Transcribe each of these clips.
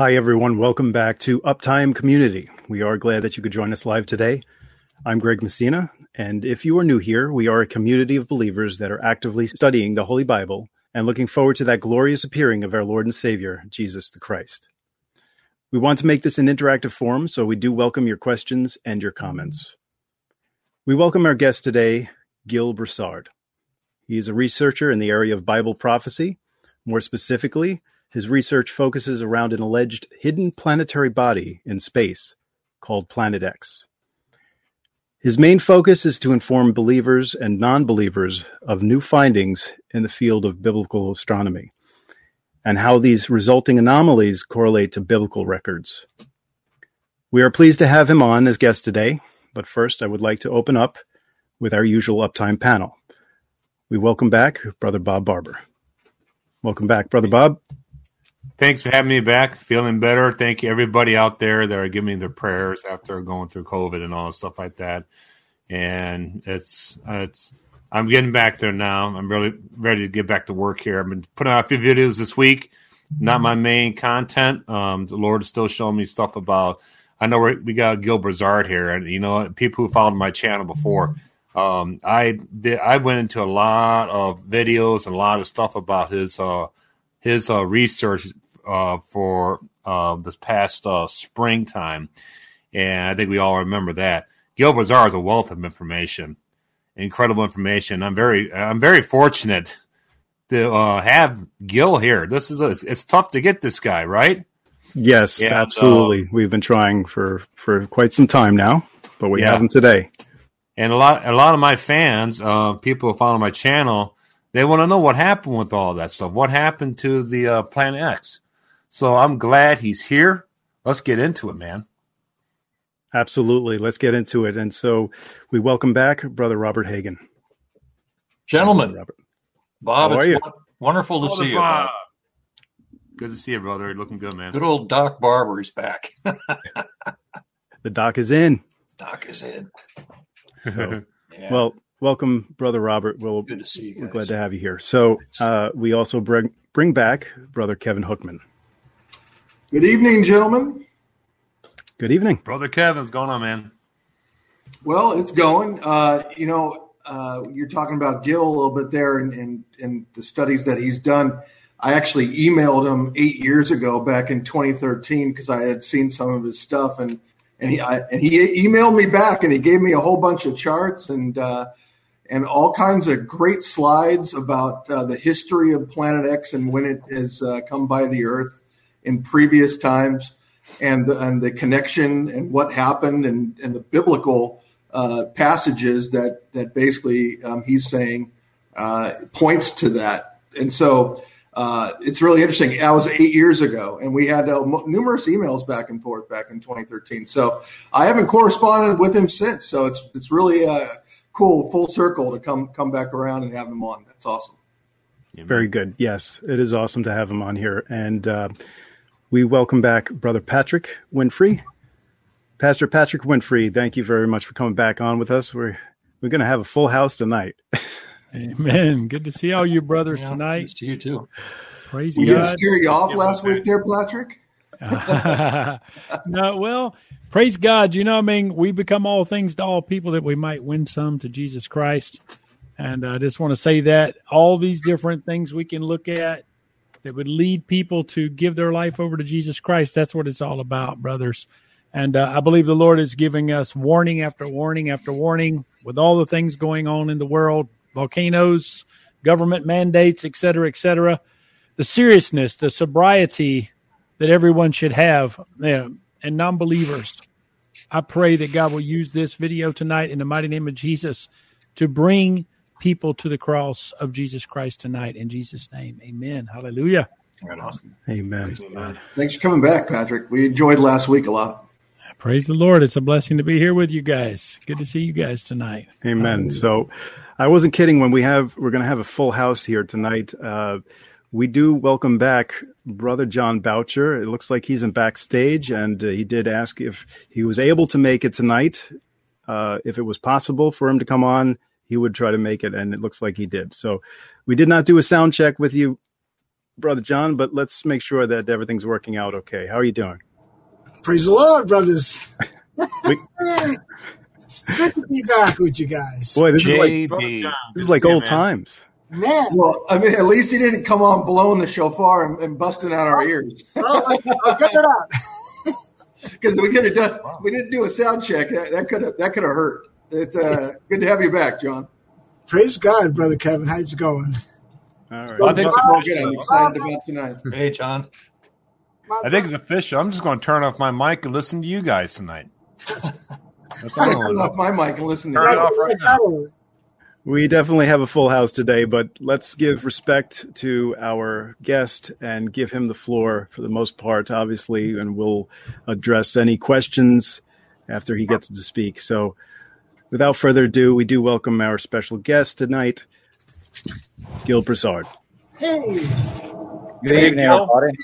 Hi, everyone. Welcome back to Uptime Community. We are glad that you could join us live today. I'm Greg Messina, and if you are new here, we are a community of believers that are actively studying the Holy Bible and looking forward to that glorious appearing of our Lord and Savior, Jesus the Christ. We want to make this an interactive forum, so we do welcome your questions and your comments. We welcome our guest today, Gil Broussard. He is a researcher in the area of Bible prophecy. More specifically, his research focuses around an alleged hidden planetary body in space called Planet X. His main focus is to inform believers and non believers of new findings in the field of biblical astronomy and how these resulting anomalies correlate to biblical records. We are pleased to have him on as guest today, but first I would like to open up with our usual uptime panel. We welcome back Brother Bob Barber. Welcome back, Brother Bob. Thanks for having me back. Feeling better. Thank you, everybody out there that are giving me their prayers after going through COVID and all stuff like that. And it's it's I'm getting back there now. I'm really ready to get back to work here. I've been putting out a few videos this week. Not my main content. Um, the Lord is still showing me stuff about. I know we got Gil Broussard here, and you know people who followed my channel before. Um, I did. I went into a lot of videos and a lot of stuff about his uh, his uh, research uh, for uh, this past uh, springtime, and I think we all remember that. Gil Broussard is a wealth of information, incredible information. I'm very, I'm very fortunate to uh, have Gil here. This is a, it's tough to get this guy, right? Yes, and, absolutely. We've been trying for for quite some time now, but we yeah. have him today. And a lot, a lot of my fans, uh, people who follow my channel, they want to know what happened with all that stuff. What happened to the uh, Planet X? So I'm glad he's here. Let's get into it, man. Absolutely. Let's get into it. And so we welcome back Brother Robert Hagan. Gentlemen, Robert. Bob, it's wonderful to Brother see you. Bob. Good to see you, brother. You're looking good, man. Good old Doc Barber is back. the doc is in. Doc is in. So, yeah. Well, welcome, Brother Robert. We'll, good to see you. Guys. We're glad to have you here. So uh, we also bring, bring back Brother Kevin Hookman. Good evening, gentlemen. Good evening, brother Kevin. What's going on, man? Well, it's going. Uh, you know, uh, you're talking about Gil a little bit there, and, and and the studies that he's done. I actually emailed him eight years ago, back in 2013, because I had seen some of his stuff, and and he I, and he emailed me back, and he gave me a whole bunch of charts and uh, and all kinds of great slides about uh, the history of Planet X and when it has uh, come by the Earth in previous times and the, and the connection and what happened and, and the biblical uh, passages that that basically um, he's saying uh, points to that. And so uh, it's really interesting. That was eight years ago, and we had uh, numerous emails back and forth back in 2013. So I haven't corresponded with him since. So it's it's really cool, full circle to come come back around and have him on. That's awesome. Very good. Yes, it is awesome to have him on here, and uh, we welcome back Brother Patrick Winfrey. Pastor Patrick Winfrey, thank you very much for coming back on with us. We're we're going to have a full house tonight. Amen. Good to see all you brothers yeah, tonight. Nice to you too. Praise we God. didn't scare you off last week, there, Patrick. no, well, praise God. You know, I mean, we become all things to all people that we might win some to Jesus Christ. And I just want to say that all these different things we can look at that would lead people to give their life over to Jesus Christ. That's what it's all about, brothers. And uh, I believe the Lord is giving us warning after warning after warning with all the things going on in the world volcanoes, government mandates, et cetera, et cetera. The seriousness, the sobriety that everyone should have, you know, and non believers. I pray that God will use this video tonight in the mighty name of Jesus to bring people to the cross of Jesus Christ tonight. In Jesus' name, amen. Hallelujah. Awesome. Amen. Thanks for coming back, Patrick. We enjoyed last week a lot. Praise the Lord. It's a blessing to be here with you guys. Good to see you guys tonight. Amen. Hallelujah. So I wasn't kidding when we have, we're going to have a full house here tonight. Uh, we do welcome back brother John Boucher. It looks like he's in backstage and uh, he did ask if he was able to make it tonight. Uh, if it was possible for him to come on, he would try to make it, and it looks like he did. So we did not do a sound check with you, Brother John, but let's make sure that everything's working out okay. How are you doing? Praise the Lord, brothers. we, Good to be back with you guys. Boy, this JB. is like this is like old times. Man. Well, I mean, at least he didn't come on blowing the shofar and, and busting out our ears. well, I'll get it. Because we could have done, we didn't do a sound check. That could have that could have hurt. It's uh, good to have you back, John. Praise God, brother Kevin. How's it going? All right. Well, I think it's good. I'm excited about tonight. Hey, John. I think it's official. I'm just going to turn off my mic and listen to you guys tonight. That's turn off my mic and listen to turn it off right now. We definitely have a full house today, but let's give respect to our guest and give him the floor for the most part, obviously, and we'll address any questions after he gets to speak. So, without further ado, we do welcome our special guest tonight, Gil Broussard. Hey. Good evening, everybody.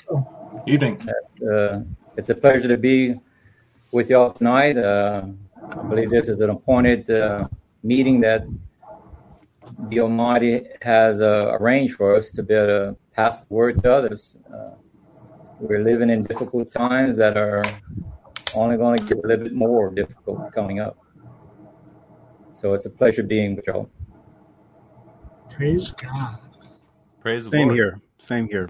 Evening. Uh, it's a pleasure to be with y'all tonight. Uh, I believe this is an appointed uh, meeting that the Almighty has uh, arranged for us to be able to pass the word to others. Uh, we're living in difficult times that are only going to get a little bit more difficult coming up. So it's a pleasure being with y'all. Praise God. Praise the Same Lord. here. Same here.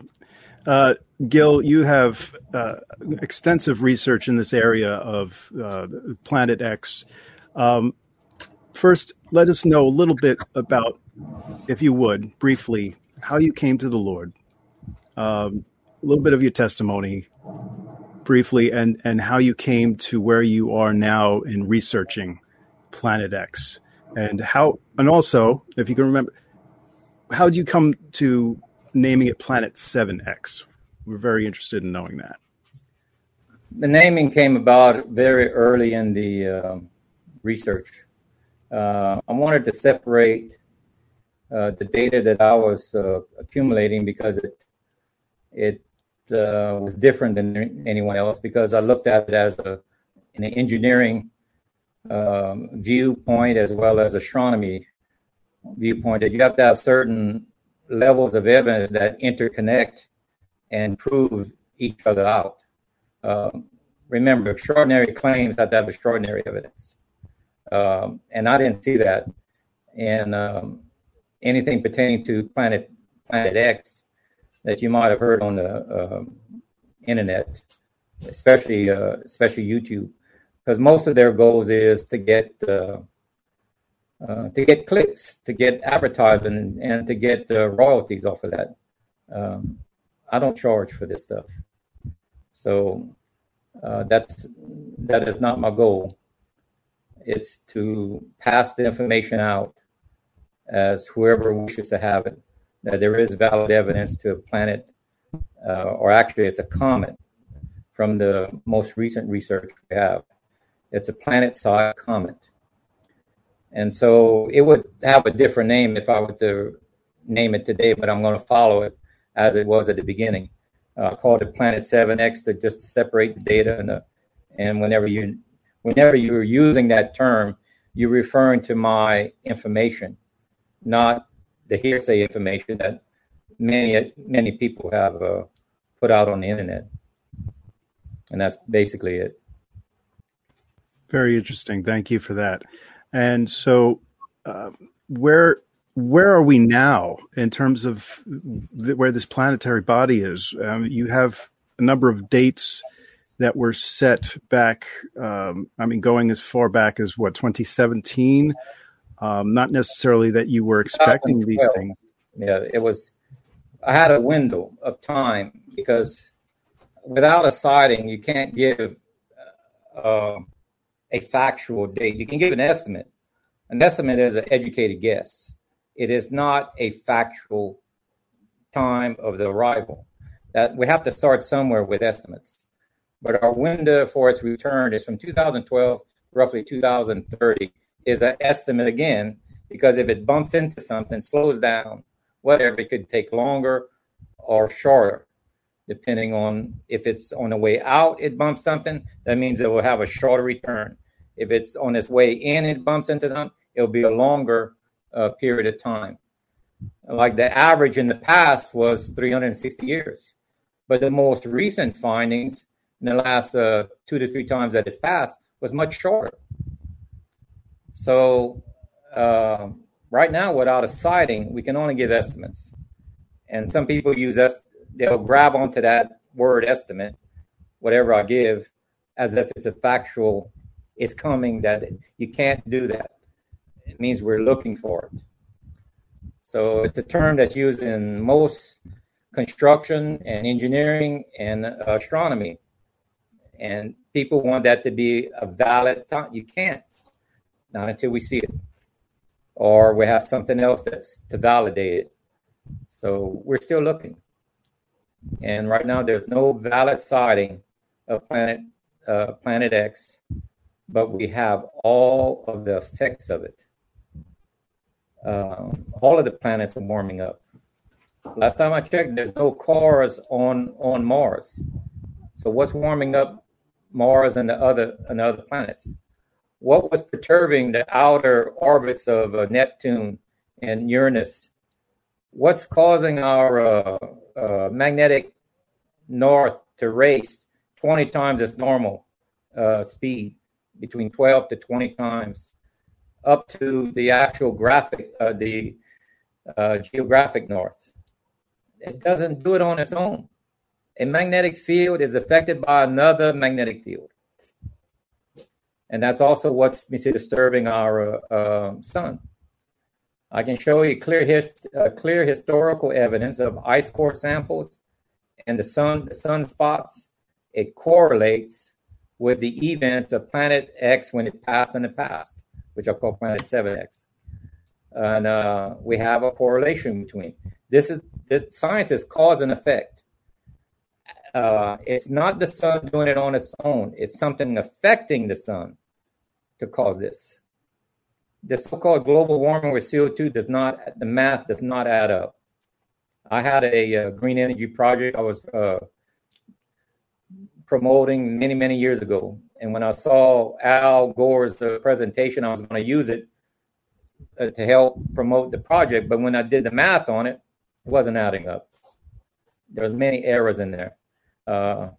Uh, Gil, you have uh, extensive research in this area of uh, Planet X. Um, first, let us know a little bit about, if you would, briefly, how you came to the Lord. Um, a little bit of your testimony, briefly, and and how you came to where you are now in researching Planet X, and how, and also, if you can remember, how did you come to naming it Planet 7X? We're very interested in knowing that. The naming came about very early in the uh, research. Uh, I wanted to separate uh, the data that I was uh, accumulating because it it was different than anyone else because I looked at it as a an engineering um, viewpoint as well as astronomy viewpoint that you have to have certain levels of evidence that interconnect and prove each other out. Um, remember, extraordinary claims have to have extraordinary evidence. Um, and I didn't see that in um, anything pertaining to Planet Planet X that you might have heard on the uh, internet, especially uh, especially YouTube, because most of their goals is to get uh, uh, to get clicks, to get advertising, and to get uh, royalties off of that. Um, I don't charge for this stuff, so uh, that's that is not my goal. It's to pass the information out as whoever wishes to have it. That there is valid evidence to a planet, uh, or actually, it's a comet from the most recent research we have. It's a planet-sized comet and so it would have a different name if I were to name it today, but I'm going to follow it as it was at the beginning. Uh, I called it Planet 7X to just to separate the data and the, and whenever you whenever you're using that term, you're referring to my information, not the hearsay information that many many people have uh, put out on the internet, and that's basically it. Very interesting. Thank you for that. And so, uh, where where are we now in terms of the, where this planetary body is? Um, you have a number of dates that were set back. Um, I mean, going as far back as what 2017. Um, not necessarily that you were expecting these things. Yeah, it was. I had a window of time because without a sighting, you can't give uh, a factual date. You can give an estimate. An estimate is an educated guess. It is not a factual time of the arrival. That we have to start somewhere with estimates. But our window for its return is from 2012 roughly 2030 is an estimate again because if it bumps into something, slows down, whatever, it could take longer or shorter depending on if it's on the way out, it bumps something, that means it will have a shorter return. If it's on its way in, it bumps into something, it'll be a longer uh, period of time. Like the average in the past was 360 years. But the most recent findings in the last uh, two to three times that it's passed was much shorter. So uh, right now, without a sighting, we can only give estimates. And some people use us, they'll grab onto that word estimate, whatever I give, as if it's a factual, it's coming that you can't do that. It means we're looking for it. So it's a term that's used in most construction and engineering and astronomy. And people want that to be a valid time. You can't, not until we see it, or we have something else that's to validate it. So we're still looking. And right now, there's no valid sighting of planet uh, Planet X, but we have all of the effects of it. Um, all of the planets are warming up. Last time I checked, there's no cars on on Mars. So what's warming up Mars and the other and the other planets? What was perturbing the outer orbits of uh, Neptune and Uranus? What's causing our uh, uh, magnetic north to race 20 times its normal uh, speed, between 12 to 20 times, up to the actual graphic, uh, the uh, geographic north? It doesn't do it on its own. A magnetic field is affected by another magnetic field. And that's also what's disturbing our uh, sun. I can show you clear, his, uh, clear historical evidence of ice core samples and the sun, the sunspots. It correlates with the events of planet X when it passed in the past, which I call planet 7X. And uh, we have a correlation between. This is this science is cause and effect. Uh, it's not the sun doing it on its own. It's something affecting the sun to cause this. The so-called global warming with CO2 does not, the math does not add up. I had a, a uh, green energy project I was uh, promoting many, many years ago. And when I saw Al Gore's uh, presentation, I was going to use it uh, to help promote the project. But when I did the math on it, it wasn't adding up. There was many errors in there. Uh,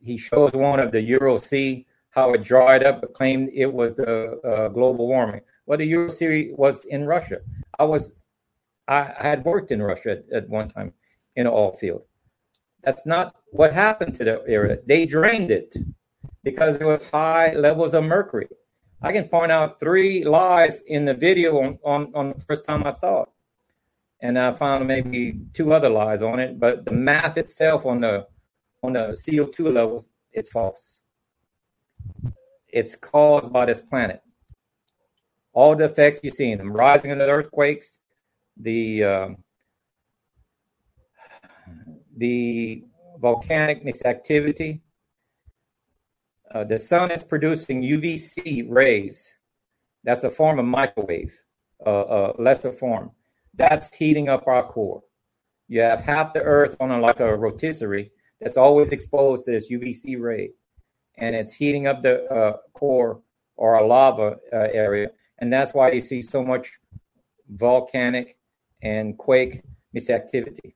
he shows one of the Aral Sea, how it dried up, but claimed it was the uh, global warming. Well, the Aral Sea was in Russia. I was, I had worked in Russia at, at one time in an oil field. That's not what happened to the area. They drained it because there was high levels of mercury. I can point out three lies in the video on, on, on the first time I saw it and I found maybe two other lies on it, but the math itself on the on the CO2 levels is false. It's caused by this planet. All the effects you're seeing, the rising of the earthquakes, the um, the volcanic activity. Uh, the sun is producing UVC rays. That's a form of microwave, uh, uh, lesser form that's heating up our core. You have half the Earth on a, like a rotisserie that's always exposed to this UVC ray, and it's heating up the uh, core or a lava uh, area, and that's why you see so much volcanic and quake misactivity.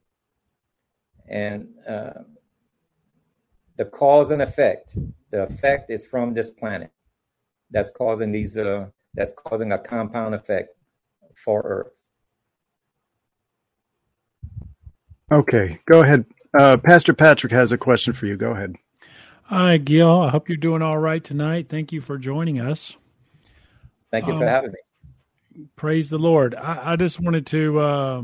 And uh, the cause and effect, the effect is from this planet that's causing these, uh, that's causing a compound effect for Earth. Okay, go ahead. Uh, Pastor Patrick has a question for you. Go ahead. Hi, Gil. I hope you're doing all right tonight. Thank you for joining us. Thank you um, for having me. Praise the Lord. I, I just wanted to uh,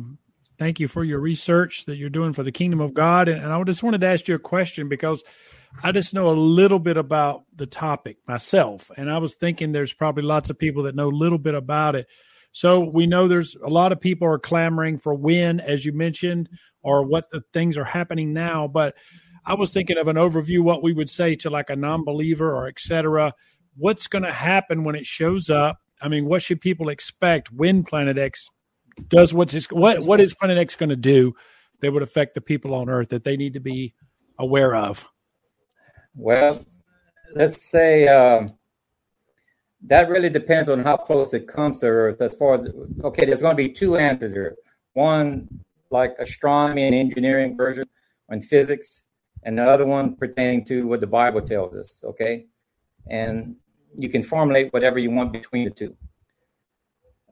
thank you for your research that you're doing for the kingdom of God. And, and I just wanted to ask you a question because I just know a little bit about the topic myself. And I was thinking there's probably lots of people that know a little bit about it. So we know there's a lot of people are clamoring for when, as you mentioned, or what the things are happening now. But I was thinking of an overview, what we would say to like a non-believer or etc. What's going to happen when it shows up? I mean, what should people expect when Planet X does what's his, what what is Planet X going to do that would affect the people on Earth that they need to be aware of? Well, let's say um, that really depends on how close it comes to Earth. As far as okay, there's going to be two answers here. one like astronomy and engineering version and physics, and the other one pertaining to what the Bible tells us. Okay, and you can formulate whatever you want between the two.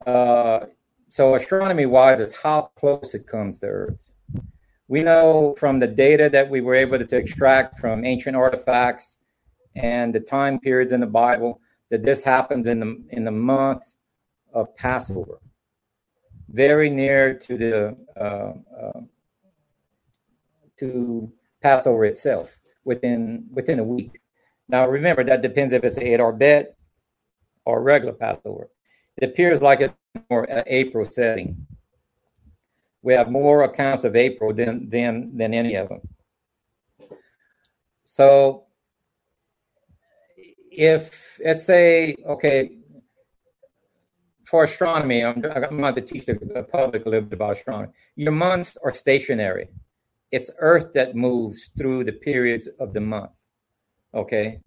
Uh, so astronomy wise is how close it comes to Earth. We know from the data that we were able to extract from ancient artifacts and the time periods in the Bible that this happens in the in the month of Passover, very near to the uh, uh, to Passover itself, within within a week. Now remember that depends if it's a Adar Bet or regular Passover. It appears like it's more April setting. We have more accounts of April than than than any of them. So if let's say okay for astronomy, I'm, I'm going to teach the public a little bit about astronomy. Your months are stationary. It's Earth that moves through the periods of the month. Okay,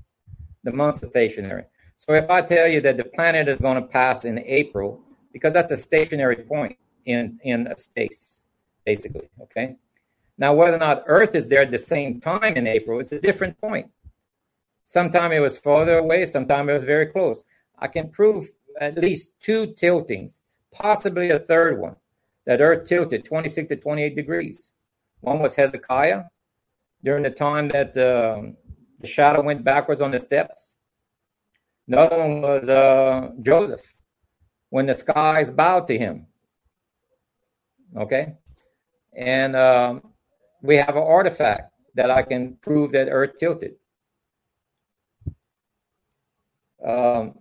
the months are stationary. So if I tell you that the planet is going to pass in April, because that's a stationary point in in a space, basically. Okay. Now, whether or not Earth is there at the same time in April is a different point. Sometime it was farther away, sometime it was very close. I can prove at least two tiltings, possibly a third one, that Earth tilted 26 to 28 degrees. One was Hezekiah during the time that um, the shadow went backwards on the steps. Another one was uh, Joseph when the skies bowed to him. Okay? And um, we have an artifact that I can prove that Earth tilted. Um,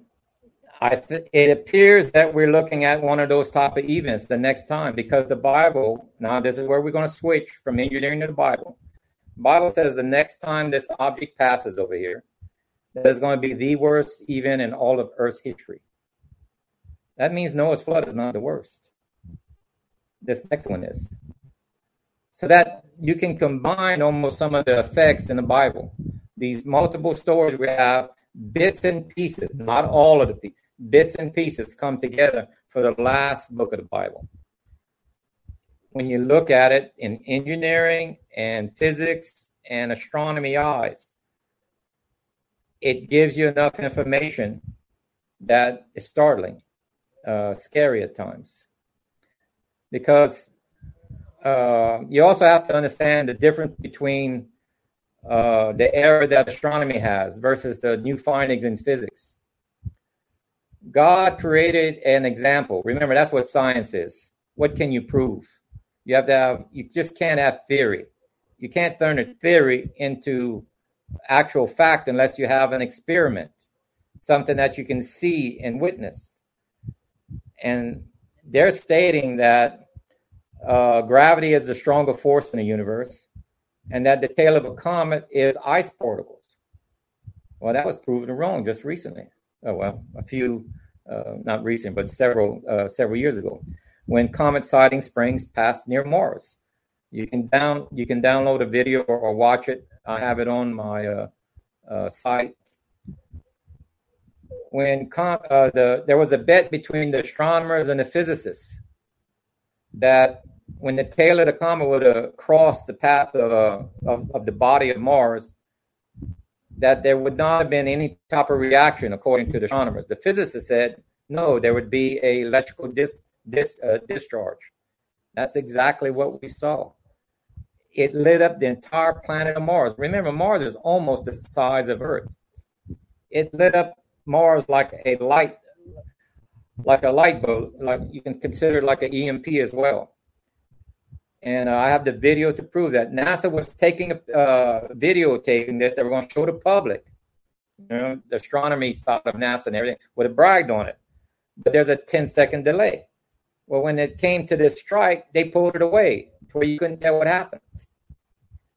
I th- it appears that we're looking at one of those type of events the next time because the Bible. Now, this is where we're going to switch from engineering to the Bible. Bible says the next time this object passes over here, that is going to be the worst event in all of Earth's history. That means Noah's flood is not the worst. This next one is. So that you can combine almost some of the effects in the Bible. These multiple stories we have bits and pieces, not all of the pieces, bits and pieces come together for the last book of the Bible. When you look at it in engineering and physics and astronomy eyes, it gives you enough information that is startling, uh, scary at times. Because uh, you also have to understand the difference between uh, the error that astronomy has versus the new findings in physics. God created an example. Remember, that's what science is. What can you prove? You have to have, you just can't have theory. You can't turn a theory into actual fact unless you have an experiment, something that you can see and witness. And they're stating that uh, gravity is the stronger force in the universe and that the tail of a comet is ice particles. Well, that was proven wrong just recently. Oh well, a few, uh, not recent, but several uh, several years ago, when comet Siding Springs passed near Mars. You can down you can download a video or, or watch it. I have it on my uh, uh site. When com- uh, the there was a bet between the astronomers and the physicists that when the tail of the comet would have crossed the path of, of, of the body of Mars, that there would not have been any type of reaction, according to the astronomers. The physicists said no, there would be a electrical dis, dis, uh, discharge. That's exactly what we saw. It lit up the entire planet of Mars. Remember, Mars is almost the size of Earth. It lit up Mars like a light, like a light bulb. Like you can consider like an EMP as well and uh, I have the video to prove that NASA was taking a uh, videotaping this. They were going to show the public, you know, the astronomy side of NASA and everything would have bragged on it, but there's a 10 second delay. Well, when it came to this strike, they pulled it away where you couldn't tell what happened.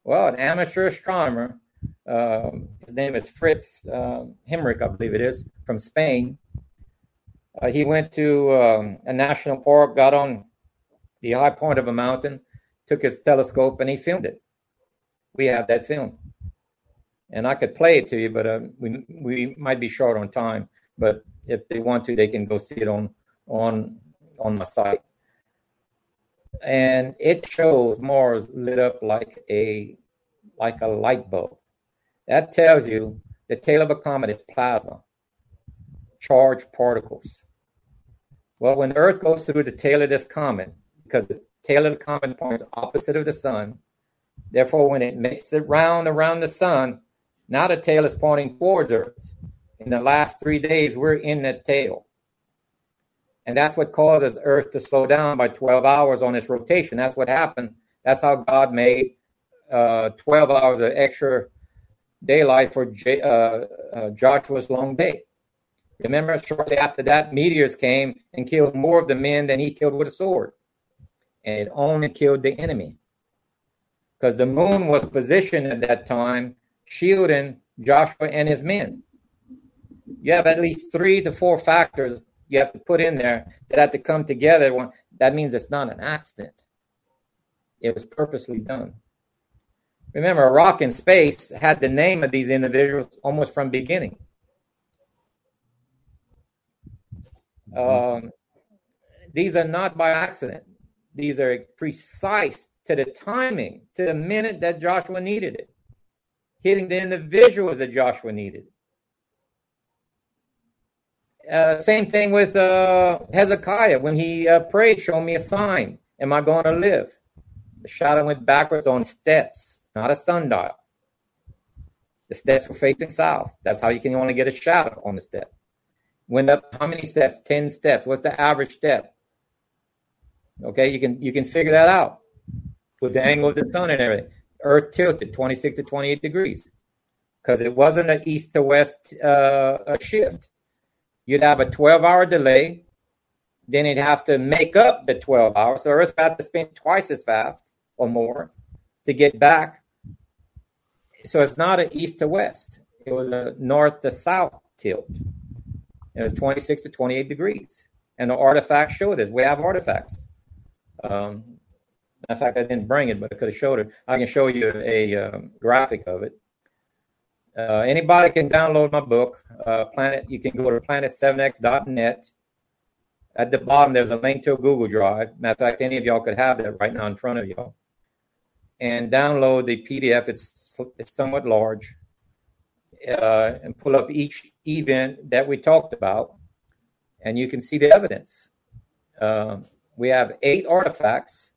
Well, an amateur astronomer, um, his name is Fritz um, Himrich, I believe it is, from Spain. Uh, he went to um, a national park, got on the high point of a mountain, took his telescope and he filmed it. We have that film, and I could play it to you, but uh, we we might be short on time. But if they want to, they can go see it on on on my site. and it shows Mars lit up like a like a light bulb. That tells you the tail of a comet is plasma, charged particles. Well, when Earth goes through the tail of this comet, because tail of the comet points opposite of the sun, therefore, when it makes it round around the sun, now the tail is pointing towards Earth. In the last three days, we're in the tail. And that's what causes Earth to slow down by 12 hours on its rotation. That's what happened. That's how God made uh, 12 hours of extra daylight for J- uh, uh, Joshua's long day. Remember, shortly after that, meteors came and killed more of the men than he killed with a sword. And it only killed the enemy. Because the moon was positioned at that time, shielding Joshua and his men. You have at least three to four factors you have to put in there that have to come together. That means it's not an accident. It was purposely done. Remember, a rock in space had the name of these individuals almost from beginning. Um, these are not by accident. These are precise to the timing, to the minute that Joshua needed it, hitting the individuals that Joshua needed. Uh, same thing with uh, Hezekiah when he uh, prayed, "Show me a sign. Am I going to live?" The shadow went backwards on steps, not a sundial. The steps were facing south. That's how you can only get a shadow on the step. Went up how many steps? Ten steps. What's the average step? Okay, you can you can figure that out with the angle of the sun and everything. Earth tilted 26 to 28 degrees because it wasn't an east to west uh, shift you'd have a 12 hour delay. Then you'd have to make up the 12 hours. So Earth had to spin twice as fast or more to get back. So it's not an east to west. It was a north to south tilt. It was 26 to 28 degrees. And the artifacts show this. We have artifacts. Um, in fact, I didn't bring it, but I could have showed it. I can show you a, um, graphic of it. Uh, anybody can download my book, uh, Planet. You can go to planet7x.net. At the bottom, there's a link to a Google Drive. Matter of fact, any of y'all could have that right now in front of y'all. And download the PDF. It's, it's somewhat large. Uh, and pull up each event that we talked about, and you can see the evidence. Uh, we have eight artifacts.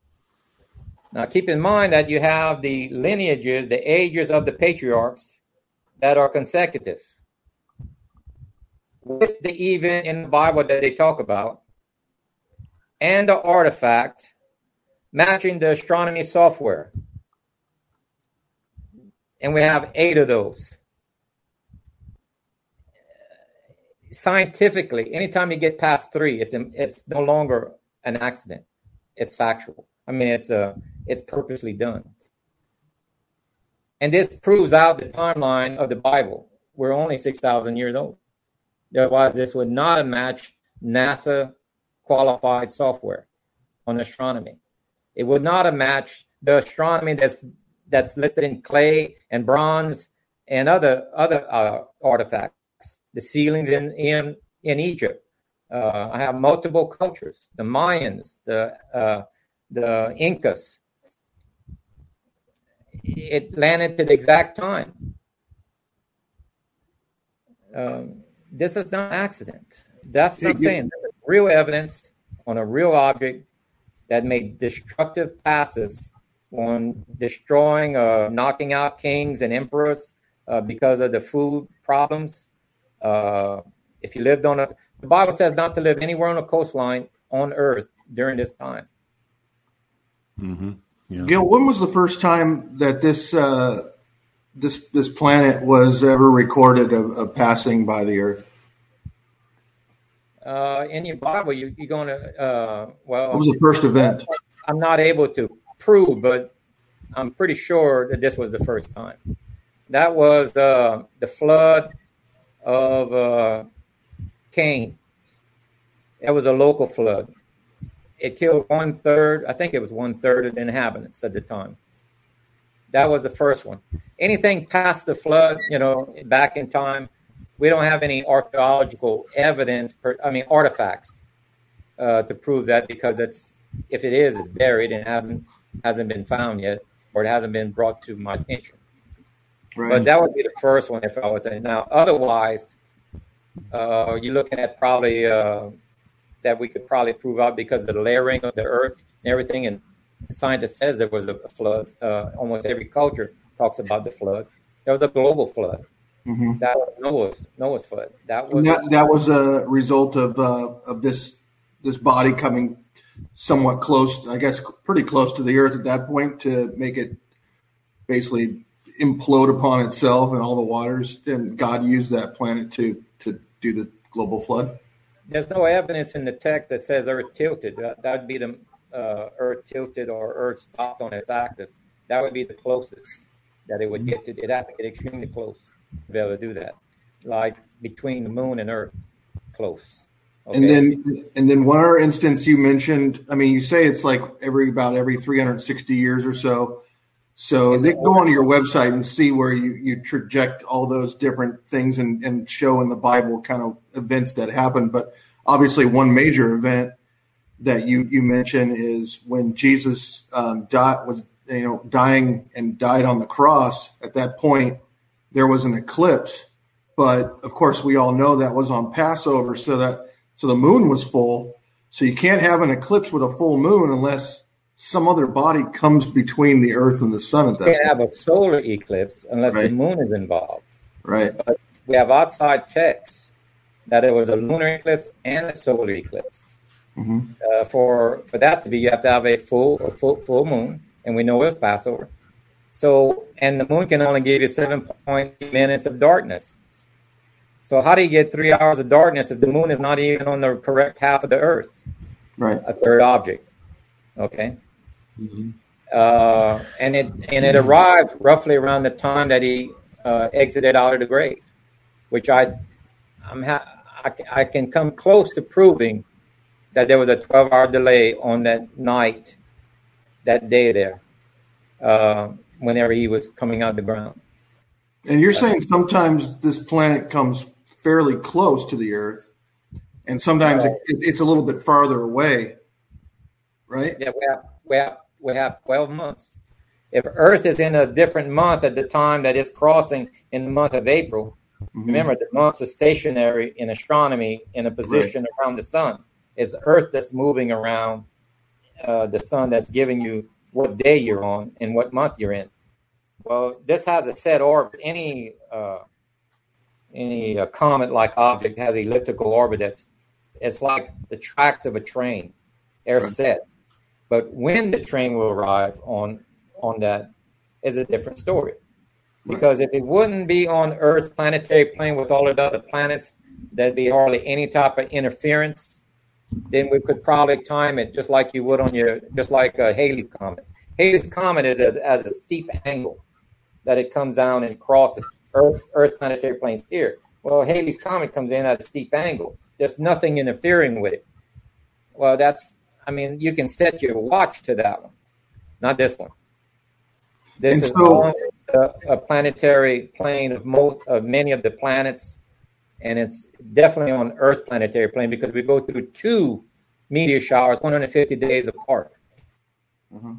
Now, keep in mind that you have the lineages, the ages of the patriarchs that are consecutive with the event in the Bible that they talk about and the artifact matching the astronomy software. And we have eight of those. Scientifically, anytime you get past three, it's it's no longer an accident. It's factual. I mean, it's a uh, it's purposely done. And this proves out the timeline of the Bible. We're only 6,000 years old. Otherwise, this would not matched NASA qualified software on astronomy. It would not matched the astronomy that's that's listed in clay and bronze and other other uh, artifacts. The ceilings in in in Egypt. Uh, I have multiple cultures: the Mayans, the uh, the Incas, it landed at the exact time. Um, this is not accident. That's what I'm saying. real evidence on a real object that made destructive passes on destroying, uh, knocking out kings and emperors uh, because of the food problems. Uh, if you lived on a, the Bible says not to live anywhere on a coastline on earth during this time. Mm-hmm. Yeah. Gil, when was the first time that this uh, this this planet was ever recorded of, of passing by the Earth? Uh, in your Bible, you, you're going to uh, well. What was the first event? I'm not able to prove, but I'm pretty sure that this was the first time. That was uh, the flood of Cain. It was a local flood it killed one third, I think it was one third of the inhabitants at the time. That was the first one. Anything past the flood, you know, back in time, we don't have any archaeological evidence, per, I mean, artifacts uh, to prove that because it's if it is, it's buried and hasn't hasn't been found yet, or it hasn't been brought to my attention. Right. But that would be the first one if I was saying. Now, otherwise, uh, you're looking at probably uh, that we could probably prove out because of the layering of the earth and everything. And scientist says there was a flood. Uh, almost every culture talks about the flood. There was a global flood. Mm-hmm. That was Noah's Noah's flood. That was that, that, was a result of uh, of this this body coming somewhat close, I guess, pretty close to the Earth at that point to make it basically implode upon itself and all the waters. And God used that planet to to the global flood. There's no evidence in the text that says Earth tilted. That would be the uh, Earth tilted or Earth stopped on its axis. That would be the closest that it would get to. It has to get extremely close to be able to do that, like between the Moon and Earth, close. Okay. And then, and then one other instance you mentioned. I mean, you say it's like every about every 360 years or so. So they go onto your website and see where you you traject all those different things and and show in the Bible kind of events that happen. But obviously, one major event that you you mentioned is when Jesus um, died was you know dying and died on the cross. At that point, there was an eclipse, but of course, we all know that was on Passover, so that so the moon was full. So you can't have an eclipse with a full moon unless some other body comes between the Earth and the sun at that. You can't have a solar eclipse unless right. the moon is involved. Right. But we have outside texts that it was a lunar eclipse and a solar eclipse. Mm-hmm. Uh, for for that to be, you have to have a full a full full moon, and we know it was Passover. So, and the moon can only give you seven point minutes of darkness. So how do you get three hours of darkness if the moon is not even on the correct half of the Earth? Right. A third object. Okay. Mm-hmm. Uh, and it and it arrived roughly around the time that he uh, exited out of the grave, which I I'm ha- I, I can come close to proving that there was a 12 hour delay on that night, that day there, uh, whenever he was coming out of the ground. And you're saying sometimes this planet comes fairly close to the Earth, and sometimes it, it's a little bit farther away, right? Yeah, we have, we have twelve months. If Earth is in a different month at the time that it's crossing in the month of April, mm-hmm. remember the months are stationary in astronomy in a position right. around the sun. It's Earth that's moving around uh, the sun that's giving you what day you're on and what month you're in. Well, this has a set orbit. Any uh, any uh, comet-like object has elliptical orbit that's it's like the tracks of a train. They're right. set, but when the train will arrive on on that is a different story. Because if it wouldn't be on Earth's planetary plane with all of the other planets, there'd be hardly any type of interference. Then we could probably time it just like you would on your, just like a Halley's comet. Halley's comet is a, as a steep angle that it comes down and crosses. Earth, Earth planetary planes here. Well, Halley's Comet comes in at a steep angle. There's nothing interfering with it. Well, that's, I mean, you can set your watch to that one, not this one. This and is so, a, a, planetary plane of most of many of the planets, and it's definitely on Earth's planetary plane because we go through two meteor showers 150 days apart. Mm-hmm.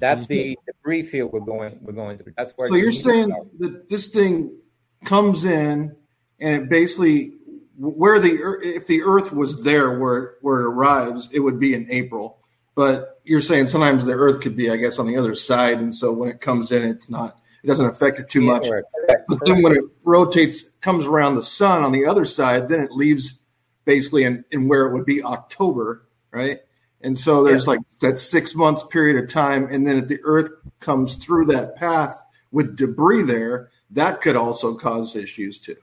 That's the debris field we're going we're going through. That's where. So you're saying that this thing comes in and it basically where the if the Earth was there where where it arrives, it would be in April. But you're saying sometimes the Earth could be, I guess, on the other side, and so when it comes in, it's not. It doesn't affect it too much. But then when it rotates, comes around the sun on the other side, then it leaves basically in, in where it would be October, right? And so there's yeah. like that six months period of time. And then if the earth comes through that path with debris there, that could also cause issues too.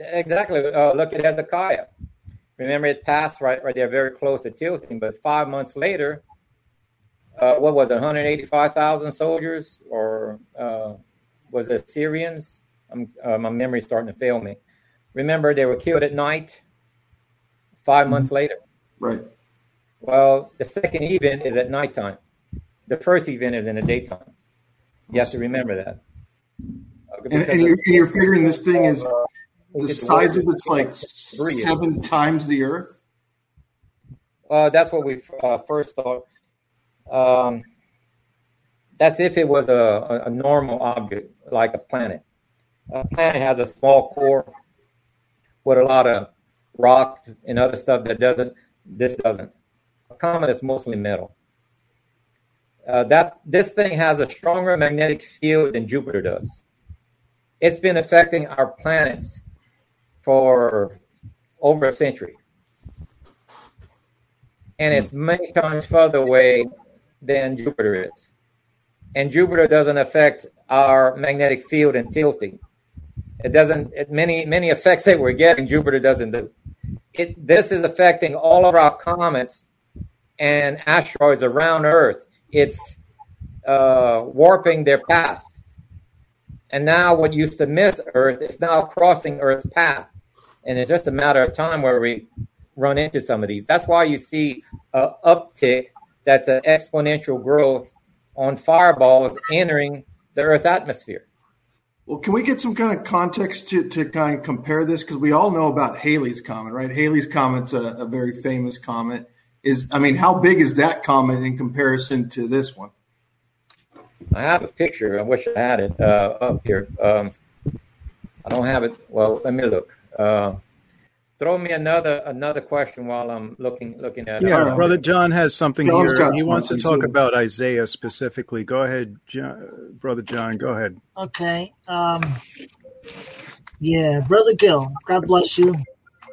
Exactly. Uh, look at Hezekiah. Remember, it passed right, right there, very close to tilting. But five months later, uh, what was it, 185,000 soldiers, or uh, was it Syrians? Uh, my memory's starting to fail me. Remember, they were killed at night. 5 mm-hmm. months later. Right. Well, the second event is at nighttime. The first event is in the daytime. You have to remember that. And, and, you're, and, you're, figuring this thing is uh, the size of it's like seven times the Earth. uh, that's what we uh, first thought. Um, that's if it was a, a normal object like a planet. A planet has a small core with a lot of rock and other stuff that doesn't. This doesn't. A comet is mostly metal. Uh, that this thing has a stronger magnetic field than Jupiter does. It's been affecting our planets for over a century, and it's many times further away than Jupiter is and Jupiter doesn't affect our magnetic field and tilting. It doesn't. It, many many effects that we're getting, Jupiter doesn't do. It this is affecting all of our comets and asteroids around Earth. It's uh, warping their path, and now what used to miss Earth is now crossing Earth's path, and it's just a matter of time where we run into some of these. That's why you see an uptick. That's an exponential growth on fireballs entering the Earth atmosphere. Well, can we get some kind of context to, to kind of compare this? Because we all know about Halley's Comet, right? Halley's Comet's a, a very famous comet. Is I mean, how big is that comet in comparison to this one? I have a picture. I wish I had it uh, up here. Um, I don't have it. Well, let me look. Uh, throw me another another question while I'm looking looking at yeah, it. Yeah, brother John has something John's here. He wants to talk too. about Isaiah specifically. Go ahead, John, brother John. Go ahead. Okay. Um, yeah, brother Gil. God bless you.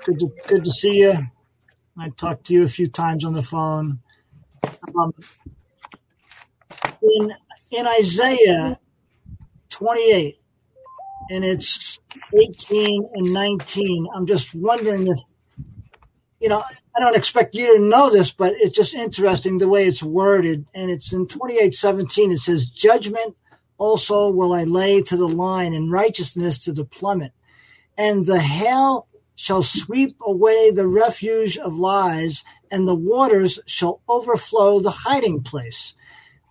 Good to good to see you. I talked to you a few times on the phone. Um, in in Isaiah 28, and it's 18 and 19. I'm just wondering if, you know, I don't expect you to know this, but it's just interesting the way it's worded. And it's in 28:17. It says, "Judgment also will I lay to the line, and righteousness to the plummet, and the hail shall sweep away the refuge of lies, and the waters shall overflow the hiding place."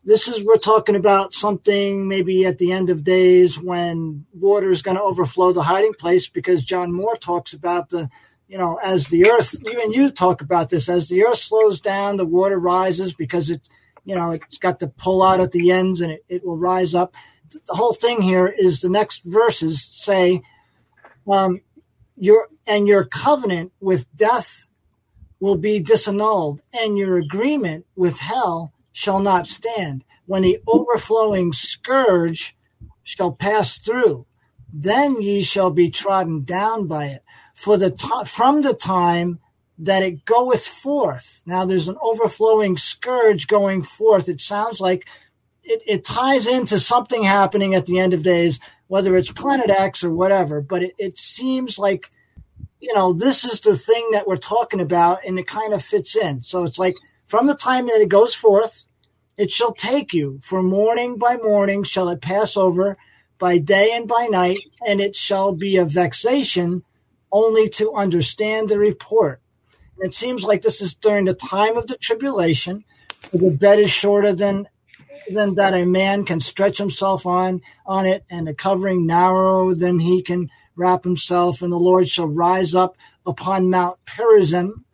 This is we're talking about something maybe at the end of days when water is going to overflow the hiding place because John Moore talks about the you know as the earth even you talk about this as the earth slows down the water rises because it you know it's got to pull out at the ends and it, it will rise up. The whole thing here is the next verses say um your and your covenant with death will be disannulled and your agreement with hell shall not stand. When the overflowing scourge shall pass through, then ye shall be trodden down by it. For the t- from the time that it goeth forth. Now there's an overflowing scourge going forth. It sounds like it, it ties into something happening at the end of days, whether it's Planet X or whatever. But it, it seems like, you know, this is the thing that we're talking about, and it kind of fits in. So it's like from the time that it goes forth it shall take you, for morning by morning shall it pass over, by day and by night, and it shall be a vexation only to understand the report. And it seems like this is during the time of the tribulation, the bed is shorter than than that a man can stretch himself on on it, and the covering narrow than he can wrap himself, and the Lord shall rise up upon Mount Perazim.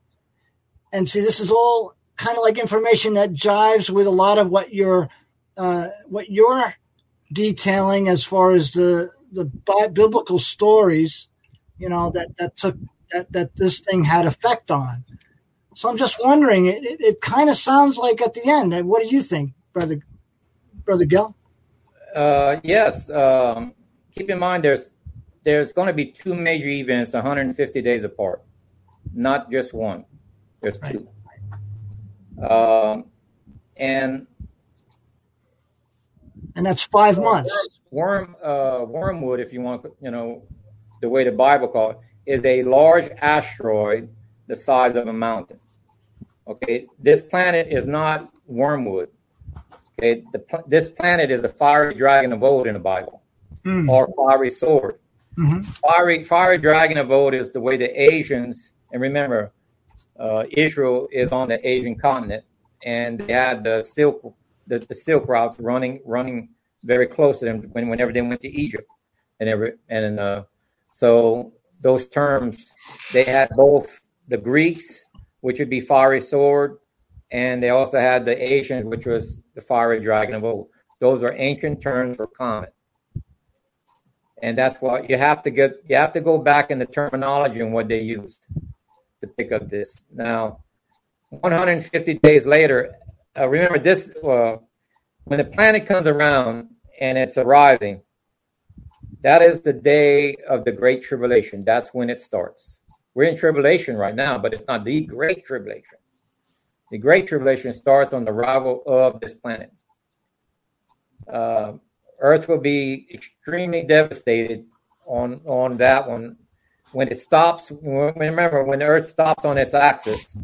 And see, this is all kind of like information that jives with a lot of what you're uh, what you're detailing as far as the the biblical stories, you know that that took that that this thing had effect on. So I'm just wondering, it, it, it kind of sounds like at the end. What do you think, brother, brother Gil? Uh, yes. Um, keep in mind, there's there's going to be two major events 150 days apart, not just one. There's right. two. Um, and and that's five months. Worm uh, wormwood, if you want, you know, the way the Bible calls it, is a large asteroid the size of a mountain. Okay, this planet is not wormwood. Okay, the, this planet is the fiery dragon of old in the Bible, mm. or fiery sword. Mm-hmm. Fiery, fiery dragon of old is the way the Asians, and remember, uh, Israel is on the Asian continent, and they had the silk the, the silk routes running running very close to them when, whenever they went to Egypt, and every and uh, so those terms they had both the Greeks which would be fiery sword, and they also had the Ancient, which was the fiery dragon of old. Those are ancient terms for comet. And that's why you have to get you have to go back in the terminology and what they used to pick up this. Now, 150 days later, uh, remember this: uh, when the planet comes around and it's arriving, that is the day of the Great Tribulation. That's when it starts. We're in tribulation right now, but it's not the Great Tribulation. The Great Tribulation starts on the arrival of this planet. Uh, Earth will be extremely devastated on on that one when it stops. Remember, when the Earth stops on its axis,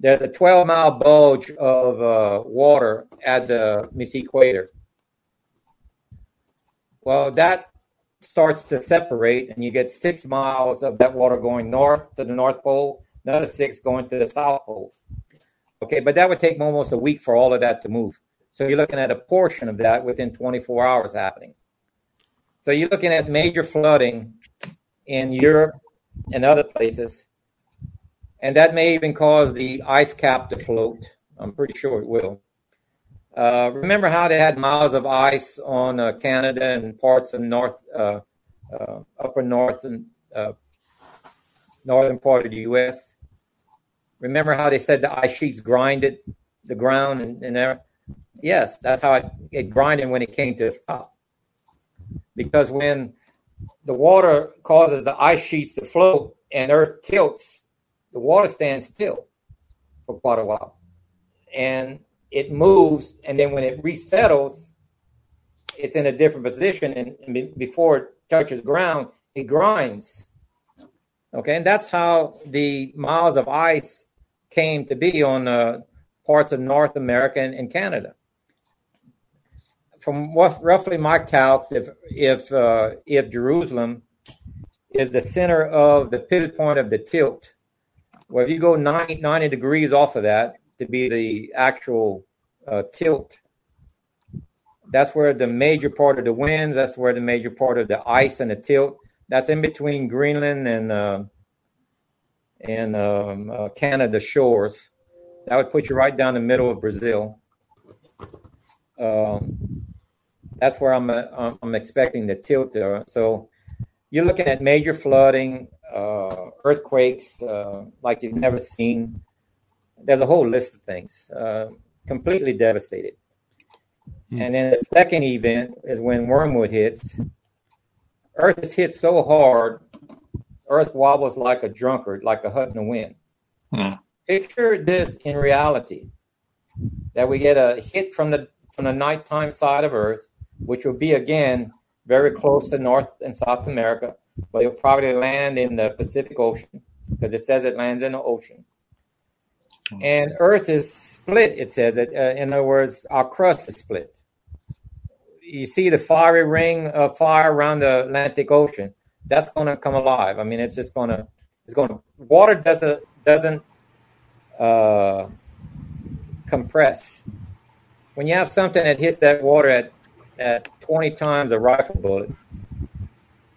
there's a 12 mile bulge of uh, water at the Miss equator. Well, that starts to separate, and you get six miles of that water going north to the North Pole, another six going to the South Pole. Okay, but that would take almost a week for all of that to move. So you're looking at a portion of that within 24 hours happening. So you're looking at major flooding in Europe and other places. And that may even cause the ice cap to float. I'm pretty sure it will. Uh, remember how they had miles of ice on uh, Canada and parts of North, uh, uh upper North and uh, northern part of the U.S. Remember how they said the ice sheets grinded the ground and, and there? Yes, that's how it, it grinded when it came to a stop. Because when the water causes the ice sheets to float and Earth tilts, the water stands still for quite a while. And it moves, and then when it resettles, it's in a different position. And, and before it touches ground, it grinds. Okay, and that's how the miles of ice came to be on uh, parts of North America and, and Canada from what roughly my calcs, if if uh, if Jerusalem is the center of the pivot point of the tilt, well, if you go 90, 90 degrees off of that to be the actual uh, tilt, that's where the major part of the winds, that's where the major part of the ice and the tilt, that's in between Greenland and uh, and um, uh, Canada shores. That would put you right down the middle of Brazil. Um, that's where I'm uh, I'm expecting the tilt there. So you're looking at major flooding, uh, earthquakes uh, like you've never seen. There's a whole list of things. Uh, completely devastated. Hmm. And then the second event is when wormwood hits. Earth is hit so hard, Earth wobbles like a drunkard, like a hut in the wind. Hmm. Picture this in reality: that we get a hit from the from the nighttime side of Earth which will be again very close to North and South America, but it'll probably land in the Pacific Ocean because it says it lands in the ocean. And Earth is split, it says it. Uh, in other words, our crust is split. You see the fiery ring of fire around the Atlantic Ocean. That's going to come alive. I mean, it's just going to, it's going to, water doesn't, doesn't uh, compress. When you have something that hits that water at at 20 times a rifle bullet.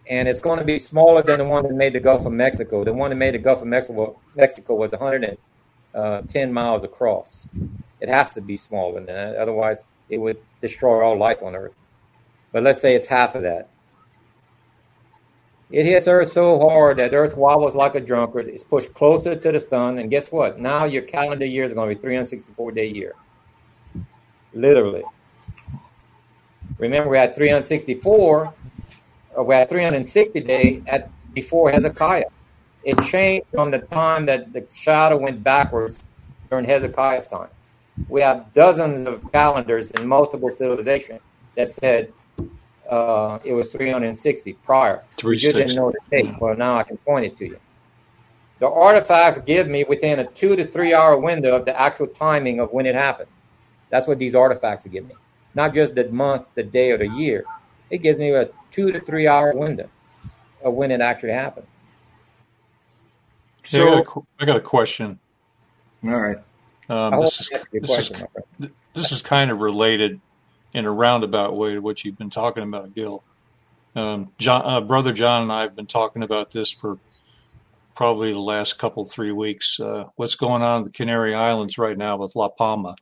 And it's going to be smaller than the one that made the Gulf of Mexico. The one that made the Gulf of Mexico, Mexico was 110 uh, miles across. It has to be smaller than that. Otherwise, it would destroy all life on Earth. But let's say it's half of that. It hits Earth so hard that Earth wobbles like a drunkard. It's pushed closer to the sun. And guess what? Now your calendar year is going to be 364 day year. Literally. Remember, we had 364, or we had 360 day at before Hezekiah. It changed from the time that the shadow went backwards during Hezekiah's time. We have dozens of calendars in multiple civilizations that said uh, it was 360 prior. You didn't know the date. Well, now I can point it to you. The artifacts give me within a two to three hour window of the actual timing of when it happened. That's what these artifacts give me not just the month, the day, or the year. It gives me a two to three hour window of when it actually happened. So I, got a, I got a question. All right. Um, this is this, question, is this is kind of related in a roundabout way to what you've been talking about, Gil. Um, John, uh, brother John and I have been talking about this for probably the last couple three weeks. Uh, what's going on in the Canary Islands right now with La Palma,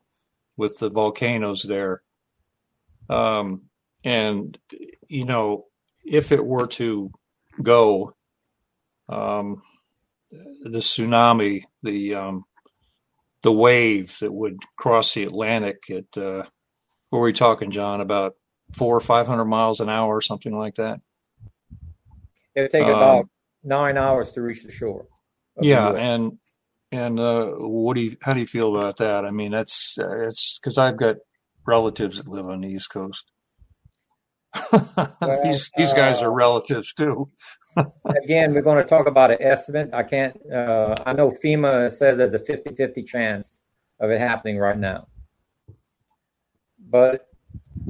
with the volcanoes there, um, and you know, if it were to go, um, the tsunami, the um, the wave that would cross the Atlantic at uh, what were we talking, John? About four or five hundred miles an hour or something like that. It would take um, about nine hours to reach the shore. Yeah, the and and uh, what do you? How do you feel about that? I mean, that's uh, it's because I've got relatives that live on the East Coast. well, these these guys are uh, relatives too. again, we're going to talk about an estimate. I can't. Uh, I know FEMA says there's a 50-50 chance of it happening right now, but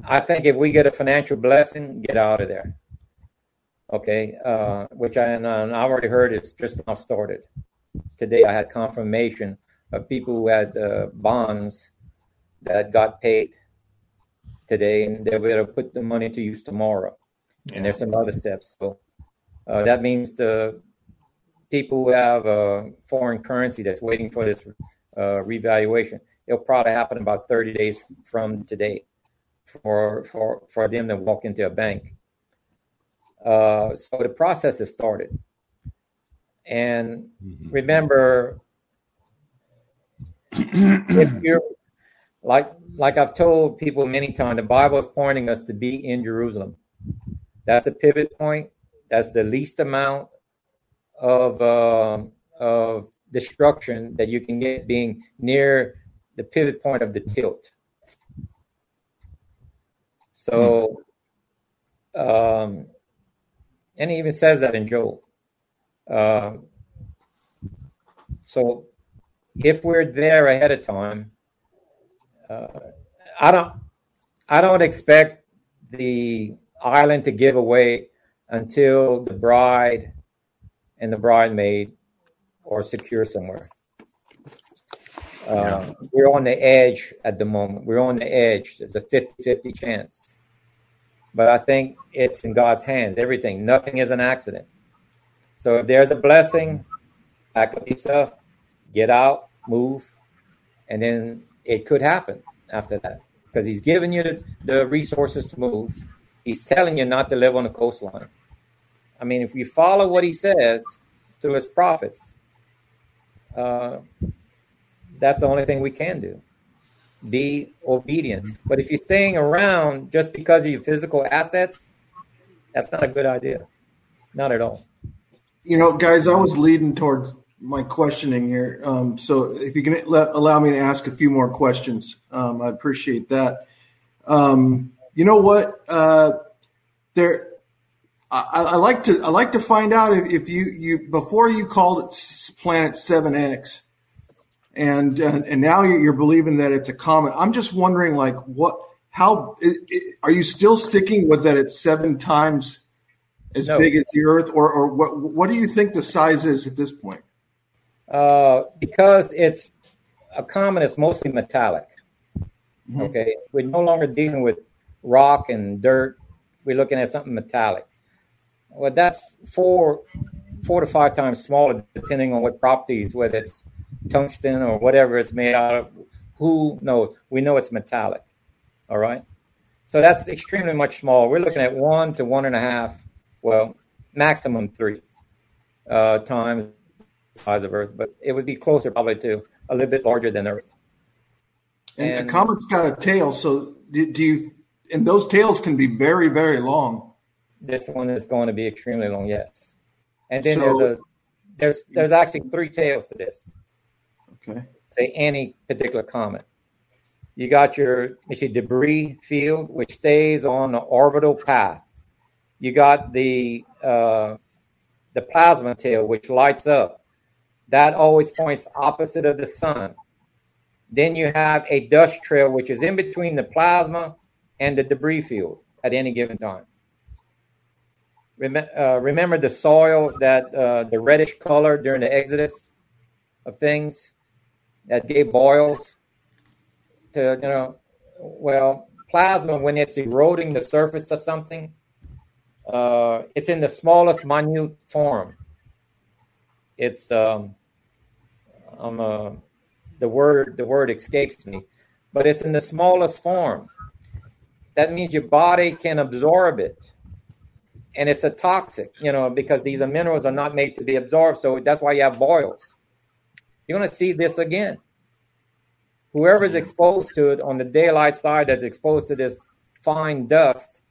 I think if we get a financial blessing, get out of there okay, uh, which I, and I already heard it's just now started. Today I had confirmation of people who had uh, bonds that got paid today, and they will be able to put the money to use tomorrow. Yeah. And there's some other steps. So uh, that means the people who have a foreign currency that's waiting for this uh, revaluation, it'll probably happen about 30 days from today for for for them to walk into a bank uh, so the process has started. And mm-hmm. remember, if you're like like I've told people many times, the Bible is pointing us to be in Jerusalem. That's the pivot point. That's the least amount of uh, of destruction that you can get being near the pivot point of the tilt. So, um, and he even says that in Job. Uh, so if we're there ahead of time, I don't, I don't expect the island to give away until the bride and the bridemaid are secure somewhere. Uh, yeah. We're on the edge at the moment. We're on the edge. There's a 50 50 chance. But I think it's in God's hands. Everything, nothing is an accident. So if there's a blessing, pack up your stuff, get out, move, and then it could happen after that because He's given you the, the resources to move. He's telling you not to live on the coastline. I mean, if you follow what He says through His prophets, uh, that's the only thing we can do be obedient. But if you're staying around just because of your physical assets, that's not a good idea. Not at all. You know, guys, I was leading towards my questioning here. Um, so if you can let, allow me to ask a few more questions, um, I appreciate that. Um, you know what? Uh, there, I, I, like to I like to find out if, if you you before you called it Planet Seven X and and, and now you're believing that it's a comet. I'm just wondering, like, what? How it, it, are you still sticking with that? It's seven times as no. big as the Earth, or or what? What do you think the size is at this point? Uh, because it's a common, it's mostly metallic. Mm-hmm. Okay, we're no longer dealing with rock and dirt. We're looking at something metallic. Well, that's four, four to five times smaller, depending on what properties, whether it's tungsten or whatever it's made out of. Who knows? We know it's metallic. All right. So that's extremely much smaller. We're looking at one to one and a half, well, maximum three uh, times size of Earth, but it would be closer probably to a little bit larger than Earth. And, and a comet's got a tail, so do, do you? And those tails can be very, very long. This one is going to be extremely long, yes. And then so, there's a there's there's actually three tails to this. Okay. Say any particular comet. You got your you see debris field, which stays on the orbital path. You got the uh, the plasma tail, which lights up. That always points opposite of the sun. Then you have a dust trail, which is in between the plasma and the debris field at any given time. Rem- uh, remember the soil that uh, the reddish color during the exodus of things that gave boils to, you know, well, plasma, when it's eroding the surface of something, uh, it's in the smallest minute form. it's um, I'm uh, the word the word escapes me, but it's in the smallest form. That means your body can absorb it, and it's a toxic, you know, because these minerals are not made to be absorbed. So that's why you have boils. You're going to see this again. Whoever is exposed to it on the daylight side that's exposed to this fine dust,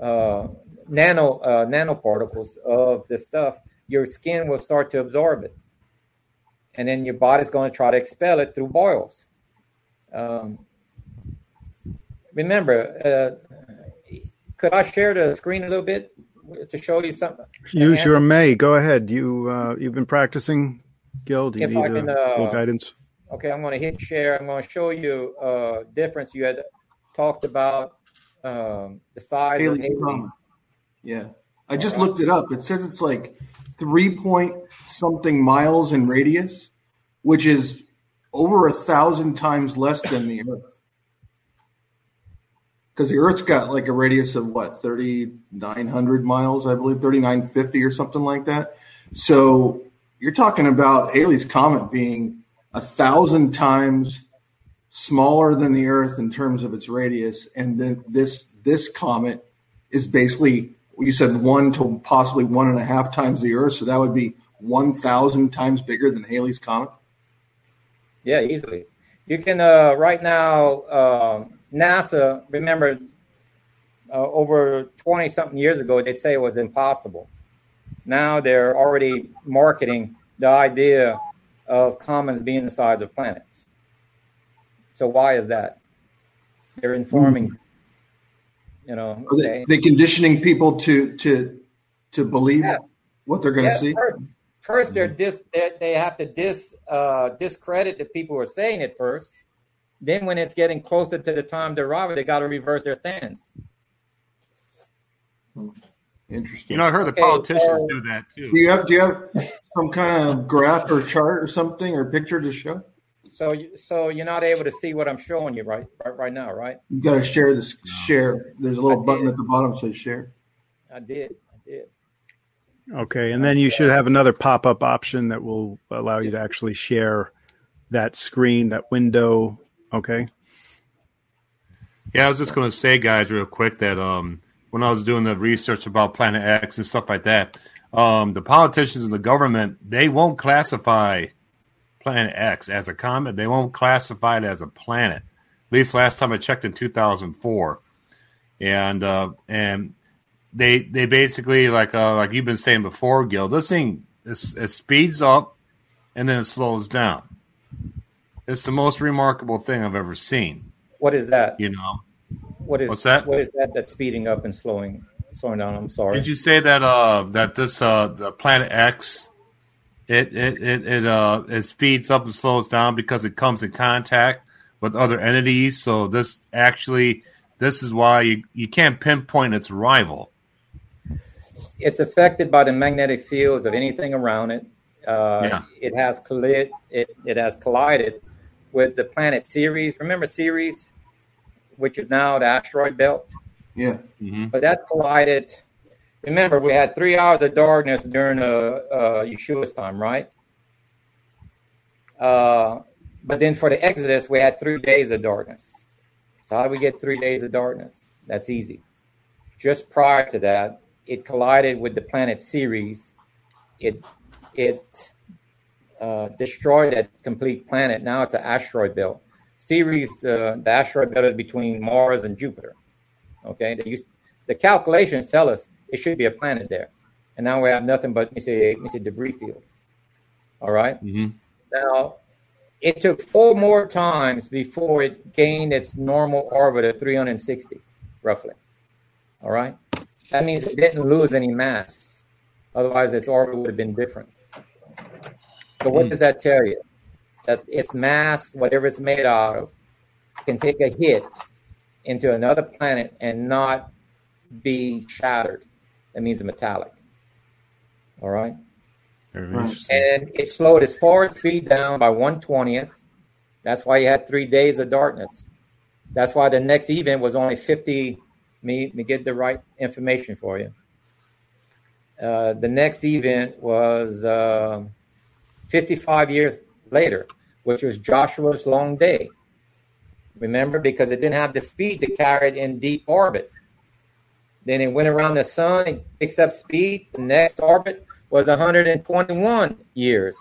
uh, nano uh, nanoparticles of this stuff, your skin will start to absorb it, and then your body's going to try to expel it through boils. Um, remember, uh, could I share the screen a little bit to show you something? Use your may. Go ahead. You uh, you've been practicing, Gil. Do you If need can, little uh, guidance? Okay, I'm going to hit share. I'm going to show you a difference. You had talked about um, the size of Halley's Halley's. Yeah. I just looked it up. It says it's like three point something miles in radius, which is over a thousand times less than the Earth. Because the Earth's got like a radius of what, 3,900 miles, I believe, 3,950 or something like that. So you're talking about Halley's Comet being a thousand times smaller than the Earth in terms of its radius. And then this, this comet is basically you said one to possibly one and a half times the Earth, so that would be one thousand times bigger than Halley's comet. Yeah, easily. You can uh, right now. um NASA, remember, uh, over twenty something years ago, they'd say it was impossible. Now they're already marketing the idea of comets being the size of planets. So why is that? They're informing. You know, Are they, okay. they conditioning people to to to believe Yeah. what they're going to Yeah, see? First, first they're dis, they they have to dis uh, discredit the people who are saying it first. Then, when it's getting closer to the time to arrive, they got to reverse their stance. Interesting. You know, I heard the Okay, politicians so- do that too. do you have do you have some kind of graph or chart or something or picture to show? So, you- so you're not able to see what I'm showing you right right, right now, right? You got to share this. Share. There's a little button at the bottom that says share. I did, I did. Okay, and then you should have another pop-up option that will allow you to actually share that screen, that window. Okay. Yeah, I was just going to say, guys, real quick, that um, when I was doing the research about Planet X and stuff like that, um, the politicians and the government they won't classify Planet X as a comet. They won't classify it as a planet. At least last time I checked in 2004, and uh, and they they basically like uh, like you've been saying before, Gil. This thing is, it speeds up and then it slows down. It's the most remarkable thing I've ever seen. What is that? You know. What is What's that? What is that that's speeding up and slowing slowing down? I'm sorry. Did you say that uh that this uh the planet X it it it, it uh it speeds up and slows down because it comes in contact with other entities. So this actually this is why you, you can't pinpoint its rival. it's affected by the magnetic fields of anything around it. Uh, Yeah. It has collid, it, it has collided with the planet Ceres. Remember Ceres, which is now the asteroid belt, Yeah. Mm-hmm. but that collided. Remember, we had three hours of darkness during uh, uh, Yeshua's time, right? Uh, but then for the Exodus, we had three days of darkness. So how do we get three days of darkness? That's easy. Just prior to that, it collided with the planet Ceres. It it uh, destroyed that complete planet. Now it's an asteroid belt. Ceres, uh, the asteroid belt is between Mars and Jupiter. Okay, used, the calculations tell us it should be a planet there, and now we have nothing but let me say let me say debris field. All right. Mm-hmm. Now, it took four more times before it gained its normal orbit of 360, roughly. All right? That means it didn't lose any mass. Otherwise, its orbit would have been different. So, what does that tell you? That its mass, whatever it's made out of, can take a hit into another planet and not be shattered. That means metallic. All right? Right. and it slowed its forward speed down by 120th. That's why you had three days of darkness. That's why the next event was only 50. Me, me get the right information for you. Uh, the next event was uh, 55 years later, which was Joshua's long day. Remember, because it didn't have the speed to carry it in deep orbit. Then it went around the sun, and picks up speed. The next orbit was 121 years.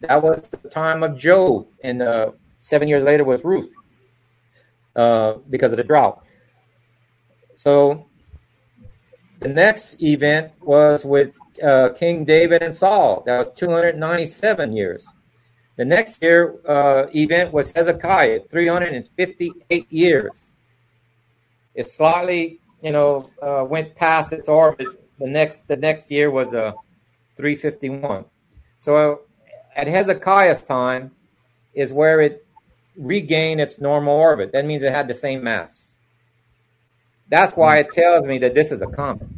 That was the time of Job, and uh, seven years later was Ruth uh, because of the drought. So the next event was with uh, King David and Saul. That was 297 years. The next year uh, event was Hezekiah, 358 years. It's slightly, you know, uh, went past its orbit. The next, the next year was a uh, 351. So at Hezekiah's time is where it regained its normal orbit. That means it had the same mass. That's why it tells me that this is a comet.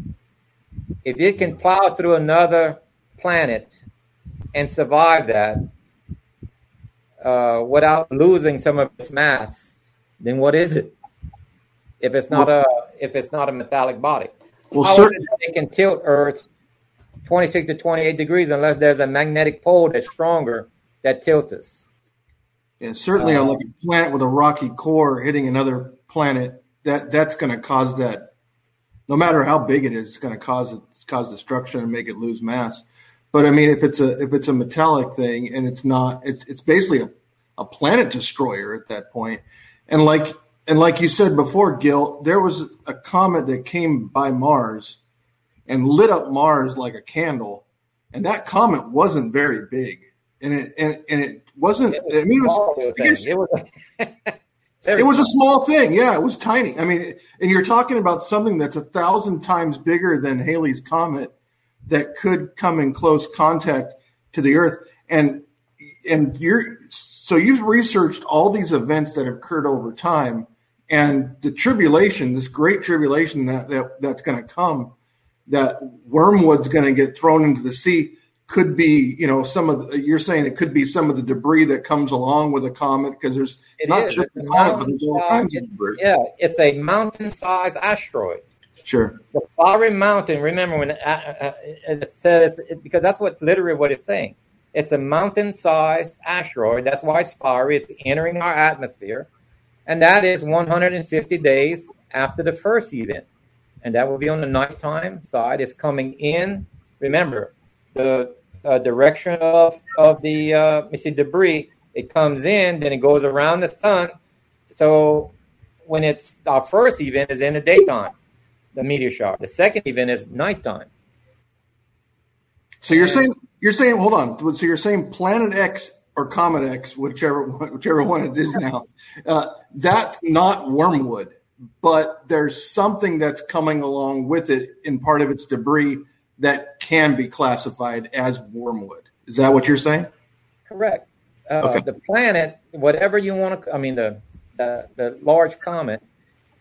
If it can plow through another planet and survive that, uh, without losing some of its mass, then what is it? If it's not a if it's not a metallic body, well, how it, it can tilt Earth 26 to 28 degrees unless there's a magnetic pole that's stronger that tilts us. And certainly uh, like a planet with a rocky core hitting another planet, that that's going to cause that. No matter how big it is, it's going to cause it cause destruction and make it lose mass. But I mean, if it's a if it's a metallic thing and it's not, it's it's basically a, a planet destroyer at that point. And like and like you said before, Gil, there was a comet that came by Mars and lit up Mars like a candle. And that comet wasn't very big, and it and, and it wasn't. It was I mean, it was. it was, it was a small thing. Yeah, it was tiny. I mean, and you're talking about something that's a thousand times bigger than Halley's comet that could come in close contact to the Earth. And and you're so you've researched all these events that have occurred over time, and the tribulation, this great tribulation that, that that's going to come, that wormwood's going to get thrown into the sea could be, you know, some of the, you're saying it could be some of the debris that comes along with a comet because there's it's it not is. just the comet, but there's all kinds of debris. Yeah, it's a mountain-sized asteroid. Sure. The fiery mountain. Remember when it, uh, uh, it says it, because that's what literally what it's saying. It's a mountain-sized asteroid. That's why it's fiery. It's entering our atmosphere, and that is 150 days after the first event, and that will be on the nighttime side. It's coming in. Remember, the uh, direction of of the uh, you see debris. It comes in, then it goes around the sun. So when it's our first event is in the daytime, the meteor shower. The second event is nighttime. So you're saying you're saying hold on. So you're saying Planet X or Comet X, whichever whichever one it is now, uh, that's not wormwood, but there's something that's coming along with it in part of its debris that can be classified as wormwood. Is that what you're saying? Correct. Uh, okay. The planet, whatever you want to, I mean, the, the, the large comet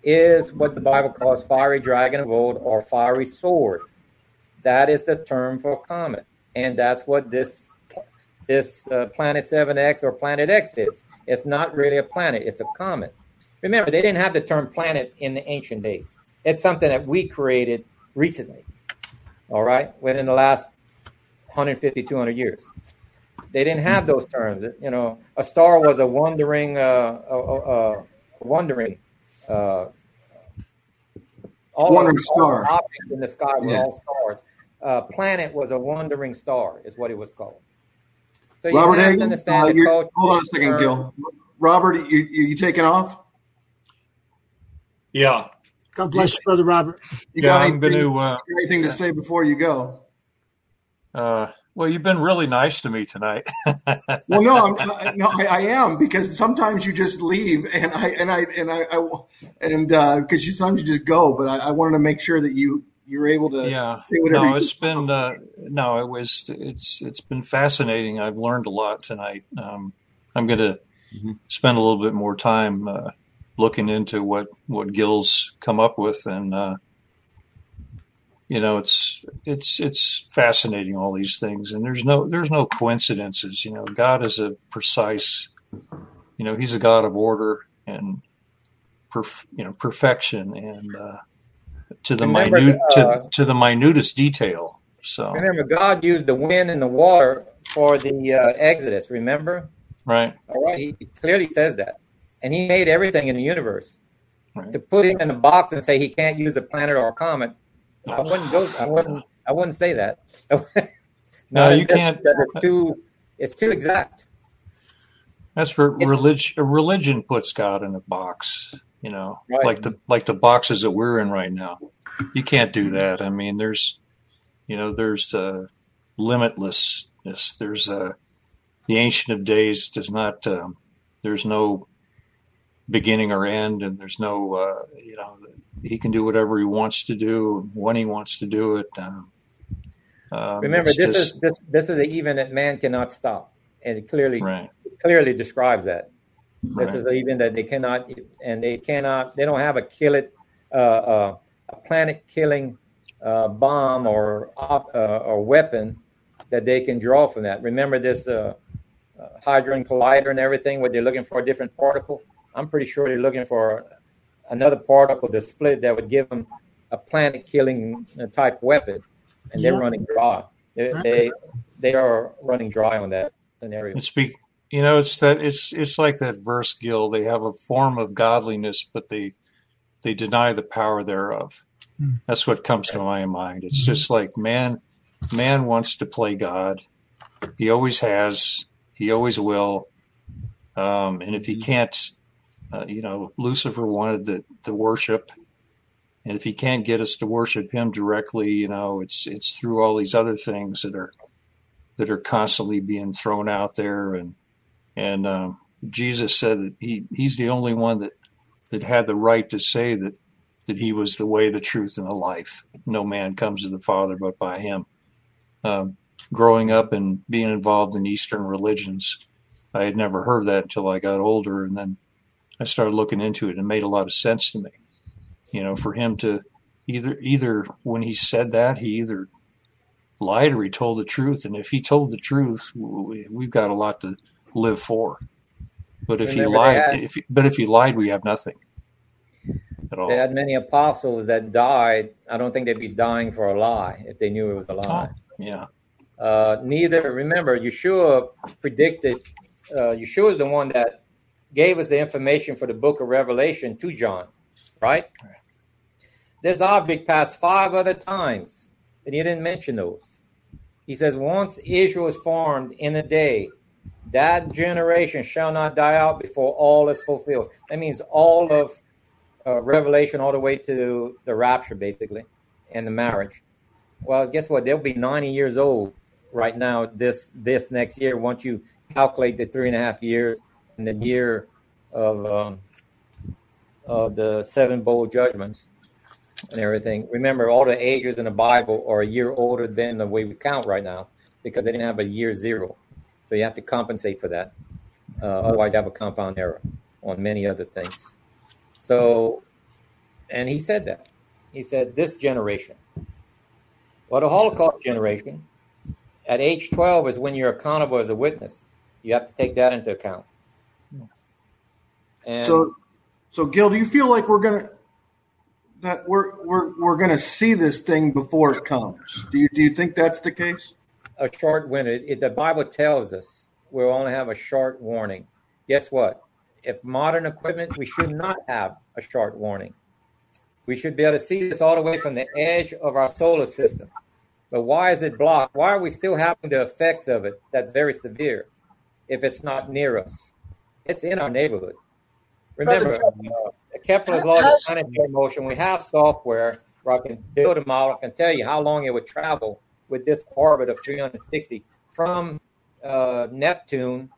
is what the Bible calls fiery dragon of old or fiery sword. That is the term for comet, and that's what this this uh, planet 7x or planet X is. It's not really a planet; it's a comet. Remember, they didn't have the term planet in the ancient days. It's something that we created recently all right, within the last 150, 200 years. They didn't have those terms. You know, a star was a wandering, uh, uh, wandering, uh, all wandering star. objects in the sky were yeah. all stars. Uh, planet was a wandering star, is what it was called. So Robert have to understand uh, the Hold on a second, term. Gil. Robert, you, you, you taking off? Yeah, God bless you, brother Robert. You yeah, got anything, I'm going to uh, anything to say before you go? Uh, well, you've been really nice to me tonight. well, no, I'm, no, I, I, am because sometimes you just leave, and I and I and I, I and because uh, you sometimes you just go. But I, I, wanted to make sure that you you're able to. Yeah. No, it's been uh, no, it was it's it's been fascinating. I've learned a lot tonight. Um, I'm going to mm-hmm. spend a little bit more time uh, looking into what what gills come up with, and uh, you know, it's it's it's fascinating all these things, and there's no there's no coincidences. You know, God is a precise, you know, He's a God of order and perf, you know perfection and uh, to the Remember, minute uh, to to the minutest detail. So remember, God used the wind and the water for the uh, Exodus. Remember? Right. All right. He clearly says that, and He made everything in the universe. Right. To put him in a box and say he can't use a planet or a comet, I wouldn't go. I wouldn't. I wouldn't say that. no, you can't. It's too. It's too exact. That's where religion. Religion puts God in a box. You know, right. like the like the boxes that we're in right now. You can't do that. I mean, there's, you know, there's uh, limitlessness. There's uh, the ancient of days does not. Um, there's no beginning or end, and there's no, uh, you know, he can do whatever he wants to do when he wants to do it. Um, um, Remember, this just, is this this is an even that man cannot stop, and it clearly right. clearly describes that. This right. is even that they cannot, and they cannot, they don't have a kill it, uh, uh, a planet killing uh, bomb or uh, or weapon that they can draw from that. Remember this uh, uh, hadron collider and everything, where they're looking for a different particle. I'm pretty sure they're looking for another particle to split that would give them a planet killing type weapon, and they're running dry. They, they, they are running dry on that scenario. Speak, you know, it's that it's it's like that verse, Gil. They have a form of godliness, but they they deny the power thereof. Hmm. That's what comes to my mind. It's mm-hmm. just like man, man wants to play God. He always has. He always will. Um, and if he hmm. can't uh, you know, Lucifer wanted the, the worship, and if he can't get us to worship him directly, you know, it's it's through all these other things that are that are constantly being thrown out there, and and um, Jesus said that he he's the only one that that had the right to say that that he was the way, the truth, and the life. No man comes to the Father but by him. Um, growing up and being involved in Eastern religions, I had never heard that until I got older, and then I started looking into it and it made a lot of sense to me. You know, for him to either either when he said that he either lied or he told the truth, and if he told the truth, we, have got a lot to live for. But if Remember he lied, had, if he, but if he lied, we have nothing at all. They had many apostles that died. I don't think they'd be dying for a lie if they knew it was a lie. Oh, yeah. Uh, neither. Remember, Yeshua predicted. Uh, Yeshua is the one that gave us the information for the book of Revelation to John, right? This object passed five other times, and he didn't mention those. He says, Once Israel is formed in a day, that generation shall not die out before all is fulfilled. That means all of uh, Revelation, all the way to the rapture, basically, and the marriage. Well, guess what? They'll be 90 years old right now this this next year once you calculate the three and a half years and the year of um, of the seven bowl judgments and everything. Remember, all the ages in the Bible are a year older than the way we count right now because they didn't have a year zero. So you have to compensate for that. Uh, otherwise, you have a compound error on many other things. So, and he said that. He said, this generation. Well, the Holocaust generation, at age 12 is when you're accountable as a witness. You have to take that into account. And so, so Gil, do you feel like we're gonna that we're we're we're gonna see this thing before it comes? Do you do you think that's the case? A short window. It, the Bible tells us we'll only have a short warning. Guess what? If modern equipment, we should not have a short warning. We should be able to see this all the way from the edge of our solar system. But why is it blocked? Why are we still having the effects of it that's very severe if it's not near us? It's in our neighborhood. Remember, uh, Kepler's law of planetary motion, we have software where I can build a model, I can tell you how long it would travel with this orbit of 360 from uh, Neptune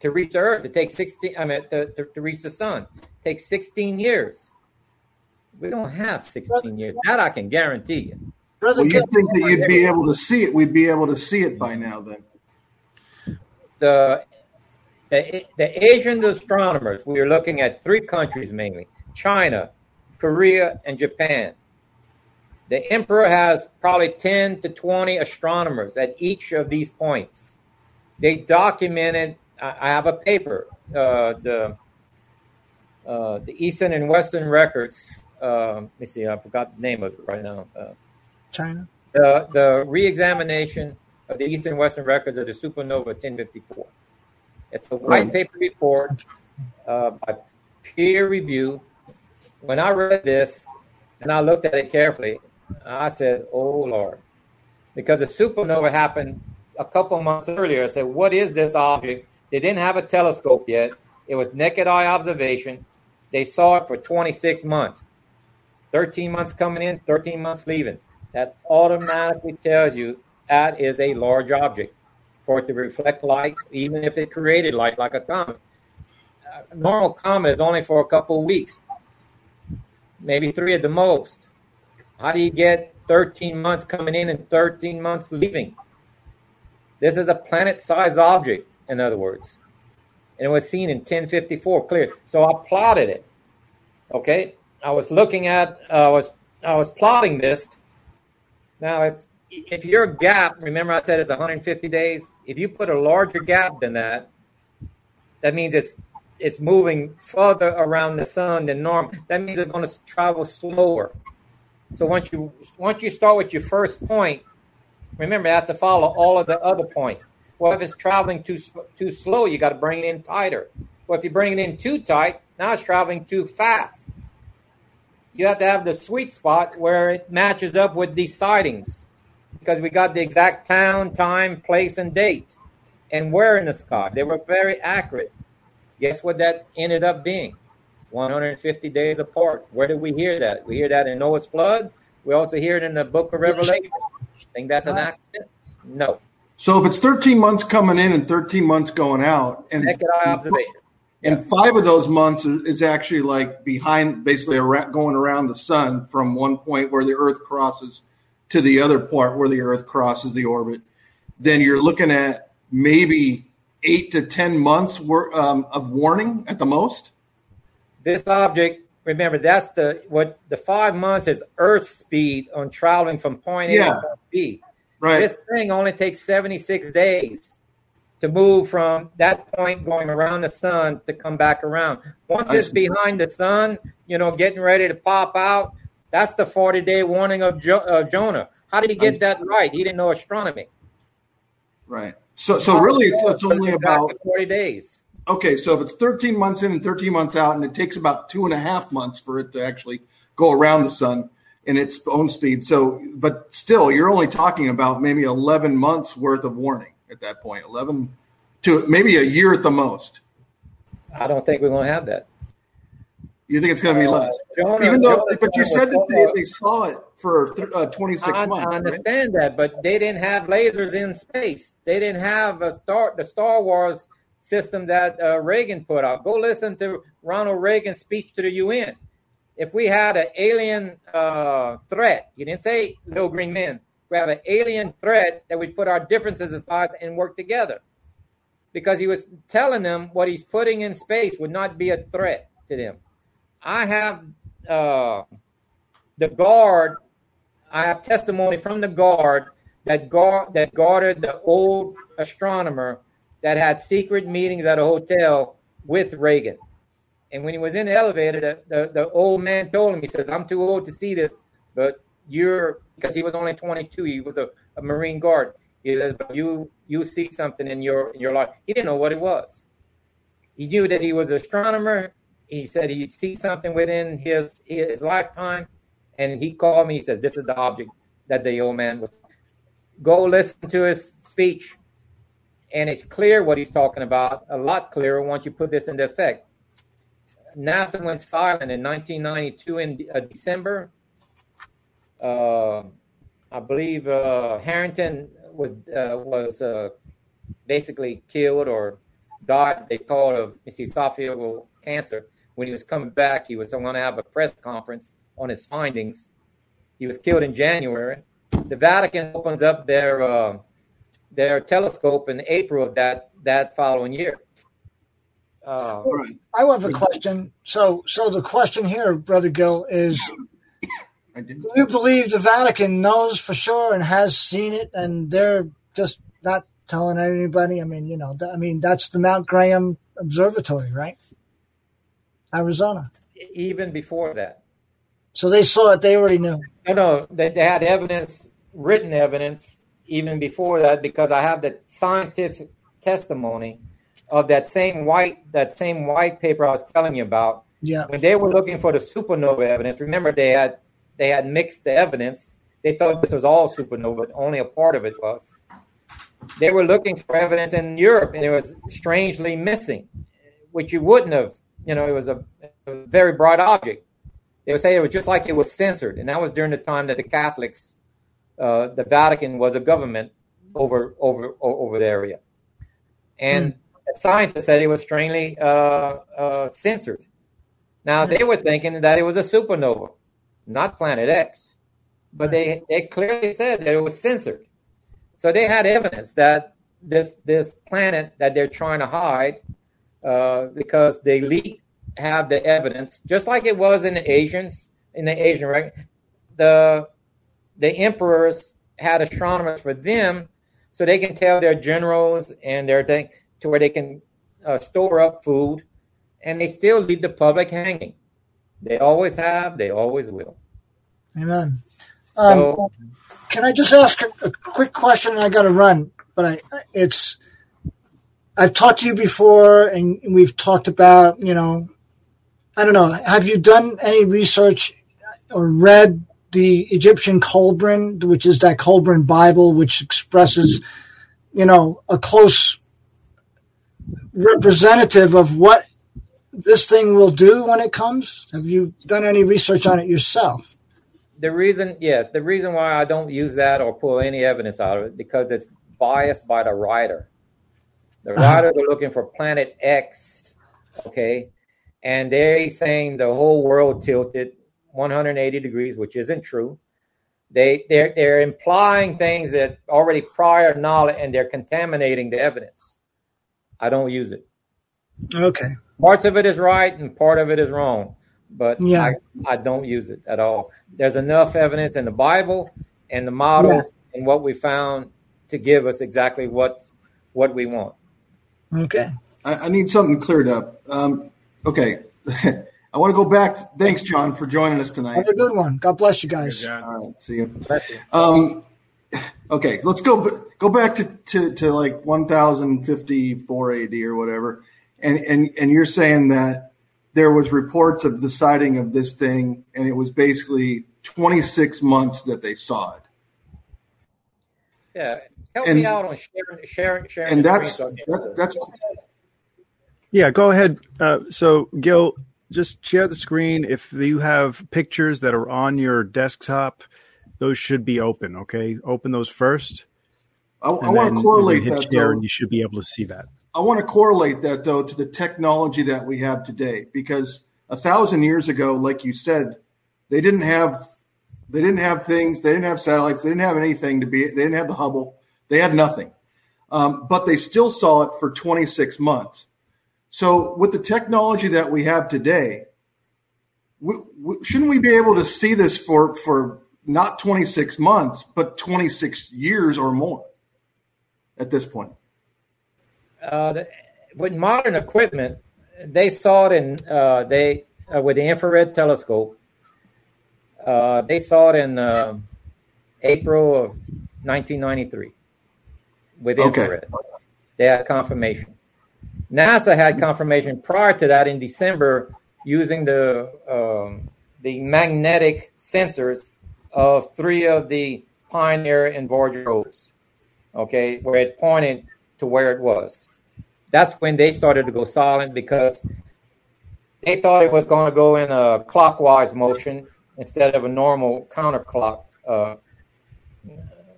to reach the Earth. It takes 16, I mean, to, to, to reach the sun. It takes 16 years. We don't have 16 years. That I can guarantee you. Well, you think that you'd be able to see it? We'd be able to see it by now, then. The the, the Asian astronomers, we are looking at three countries mainly China, Korea, and Japan. The emperor has probably 10 to 20 astronomers at each of these points. They documented, I have a paper, uh, the, uh, the Eastern and Western records. Uh, let me see, I forgot the name of it right now. Uh, China? the, the re-examination of the Eastern Western records of the supernova 1054. It's a white right. paper report uh, by peer review. When I read this and I looked at it carefully, I said, "Oh Lord," because the supernova happened a couple months earlier. I said, "What is this object?" They didn't have a telescope yet. It was naked eye observation. They saw it for 26 months. 13 months coming in, 13 months leaving. That automatically tells you that is a large object for it to reflect light, even if it created light like a comet. A normal comet is only for a couple weeks, maybe three at the most. How do you get 13 months coming in and 13 months leaving? This is a planet sized object, in other words. And it was seen in 1054 clear. So I plotted it. Okay. I was looking at, uh, I was, I was plotting this. Now, if if your gap, remember I said it's 150 days. If you put a larger gap than that, that means it's it's moving further around the sun than normal. That means it's going to travel slower. So once you once you start with your first point, remember have to follow all of the other points. Well, if it's traveling too too slow, you got to bring it in tighter. Well, if you bring it in too tight, now it's traveling too fast. You have to have the sweet spot where it matches up with these sightings because we got the exact town, time, place, and date, and where in the sky. They were very accurate. Guess what that ended up being? 150 days apart. Where did we hear that? We hear that in Noah's flood. We also hear it in the book of Revelation. Think that's an accident? No. So if it's 13 months coming in and 13 months going out, and naked eye observation, and five of those months is actually like behind, basically around, going around the sun from one point where the Earth crosses to the other part where the Earth crosses the orbit, then you're looking at maybe eight to 10 months um, of warning at the most. This object, remember, that's the what the five months is Earth speed on traveling from point A yeah. to point B. Right. This thing only takes 76 days to move from that point going around the sun to come back around. Once it's behind the sun, you know, getting ready to pop out, that's the 40 day warning of jo- uh, Jonah. How did he get that right? He didn't know astronomy. Right. So, so really, it's, it's only about 40 days. Okay, so if it's 13 months in and 13 months out, and it takes about two and a half months for it to actually go around the sun in its own speed. So, but still, you're only talking about maybe 11 months worth of warning at that point. 11 to maybe a year at the most. I don't think we're going to have that. You think it's going to be less, Jonah, even though, Jonah, but you said that they, they, saw it for uh, 26 I, months. I understand right? that, but they didn't have lasers in space. They didn't have a star, the Star Wars system that uh, Reagan put out. Go listen to Ronald Reagan's speech to the UN. If we had an alien uh, threat, you didn't say little green men. We have an alien threat that we put our differences aside and work together. Because he was telling them what he's putting in space would not be a threat to them. I have uh, the guard. I have testimony from the guard that guard that guarded the old astronomer that had secret meetings at a hotel with Reagan. And when he was in the elevator, the, the, the old man told him, he says, I'm too old to see this, but you're because he was only 22. He was a, a Marine guard. He says, but you you see something in your in your life. He didn't know what it was. He knew that he was an astronomer he said he'd see something within his his lifetime, and he called me. He says, "This is the object that the old man was." Go listen to his speech, and it's clear what he's talking about. A lot clearer once you put this into effect. NASA went silent in 1992 in uh, December. Uh, I believe uh, Harrington was uh, was uh, basically killed or died. They called of esophageal cancer when he was coming back, he was going to have a press conference on his findings. He was killed in January. The Vatican opens up their uh, their telescope in April of that that following year. Uh, I have a question. So, so the question here, Brother Gil, is: Do you believe the Vatican knows for sure and has seen it, and they're just not telling anybody? I mean, you know, I mean that's the Mount Graham Observatory, right? Arizona. Even before that. So they saw it. They already knew. No, no. They, they had evidence written evidence even before that because I have the scientific testimony of that same white that same white paper I was telling you about. Yeah. When they were looking for the supernova evidence, remember they had they had mixed the evidence. They thought this was all supernova, only a part of it was. They were looking for evidence in Europe, and it was strangely missing, which you wouldn't have. You know, it was a, a very bright object. They would say it was just like it was censored, and that was during the time that the Catholics, uh, the Vatican was a government over over over the area, and mm. scientists said it was strangely uh, uh, censored. Now they were thinking that it was a supernova, not Planet X, but they they clearly said that it was censored. So they had evidence that this this planet that they're trying to hide uh, because they elite have the evidence, just like it was in the Asians in the Asian right? The the emperors had astronomers for them, so they can tell their generals and their thing to where they can uh, store up food, and they still leave the public hanging. They always have. They always will. Amen. Um, so, can I just ask a, a quick question? I got to run, but I, it's I've talked to you before, and we've talked about you know, I don't know. Have you done any research or read the Egyptian Kolbrin, which is that Kolbrin Bible, which expresses you know a close representative of what this thing will do when it comes? Have you done any research on it yourself? the reason, yes, the reason why I don't use that or pull any evidence out of it because it's biased by the writer. The uh-huh. writers are looking for Planet X, okay, and they're saying the whole world tilted 180 degrees, which isn't true. They they're they're implying things that already prior knowledge, and they're contaminating the evidence. I don't use it. Okay. Parts of it is right, and part of it is wrong but yeah. I, I don't use it at all. There's enough evidence in the Bible and the models yeah. and what we found to give us exactly what what we want. Okay. I, I need something cleared up. Um, okay. I want to go back. Thanks, John, for joining us tonight. Have a good one. God bless you guys. All right. See you. Um, okay. Let's go go back to, to, to like 1054 AD or whatever. And, and, and you're saying that there was reports of the sighting of this thing, and it was basically 26 months that they saw it. Yeah, help and, me out on sharing, sharing, sharing. And that's that, that's. Yeah, go ahead. Uh, so, Gil, just share the screen. If you have pictures that are on your desktop, those should be open. Okay, open those first. I, I want to correlate that. Share, though. and you should be able to see that. I want to correlate that though to the technology that we have today, because a thousand years ago, like you said, they didn't have they didn't have things, they didn't have satellites, they didn't have anything to be, they didn't have the Hubble, they had nothing, um, but they still saw it for 26 months. So with the technology that we have today, we, we, shouldn't we be able to see this for for not 26 months, but 26 years or more at this point? uh, with modern equipment, they saw it in uh, they uh, with the infrared telescope. Uh, they saw it in uh, April of 1993 with infrared. Okay. They had confirmation. NASA had confirmation prior to that in December using the um, the magnetic sensors of three of the Pioneer and Voyager probes. Okay, where it pointed to where it was that's when they started to go silent because they thought it was going to go in a clockwise motion instead of a normal counterclock uh,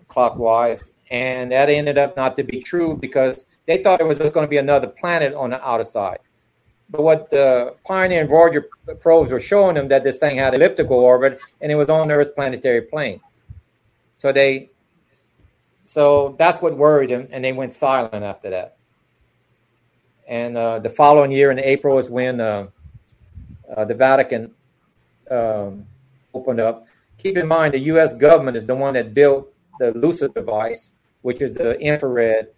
clockwise, and that ended up not to be true because they thought it was just going to be another planet on the outer side. But what the Pioneer and Voyager probes were showing them that this thing had elliptical orbit and it was on Earth's planetary plane. So they, so that's what worried them, and they went silent after that. And uh, the following year in April is when uh, uh, the Vatican um, opened up. Keep in mind, the U.S. government is the one that built the LUCIA device, which is the infrared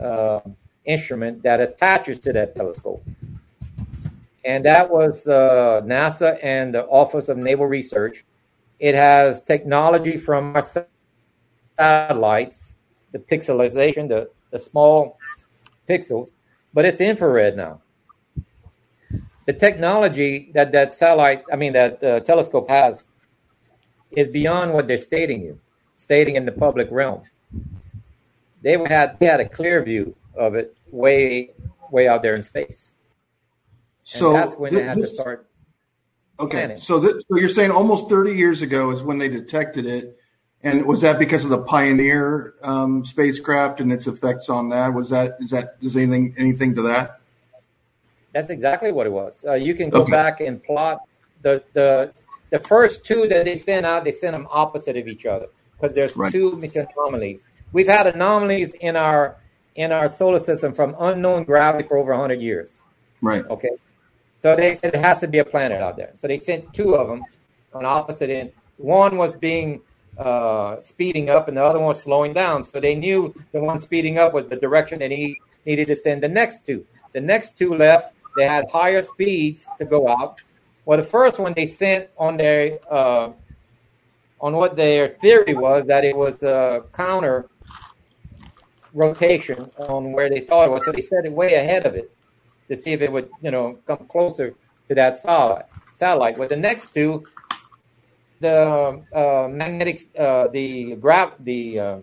uh, instrument that attaches to that telescope. And that was uh, NASA and the Office of Naval Research. It has technology from satellites, the pixelization, the, the small pixels, but it's infrared now. The technology that that satellite, I mean, that uh, telescope has is beyond what they're stating you, stating in the public realm. They had they had a clear view of it way way out there in space. And so that's when th- they had this, to start. Okay, planning. so this, so you're saying almost 30 years ago is when they detected it, and was that because of the Pioneer um, spacecraft and its effects on that? Was that is that is anything anything to that? That's exactly what it was. Uh, you can go okay. back and plot the the the first two that they sent out. They sent them opposite of each other because there's right. two mission anomalies. We've had anomalies in our in our solar system from unknown gravity for over 100 years. Right. Okay. So they said it has to be a planet out there. So they sent two of them on opposite end. One was being uh, speeding up, and the other one was slowing down. So they knew the one speeding up was the direction that he needed to send the next two. The next two left. They had higher speeds to go out. Well, the first one they sent on their uh, on what their theory was that it was a counter rotation on where they thought it was. So they set it way ahead of it to see if it would, you know, come closer to that satellite. Satellite. With the next two, the uh, magnetic, uh, the grab, the uh,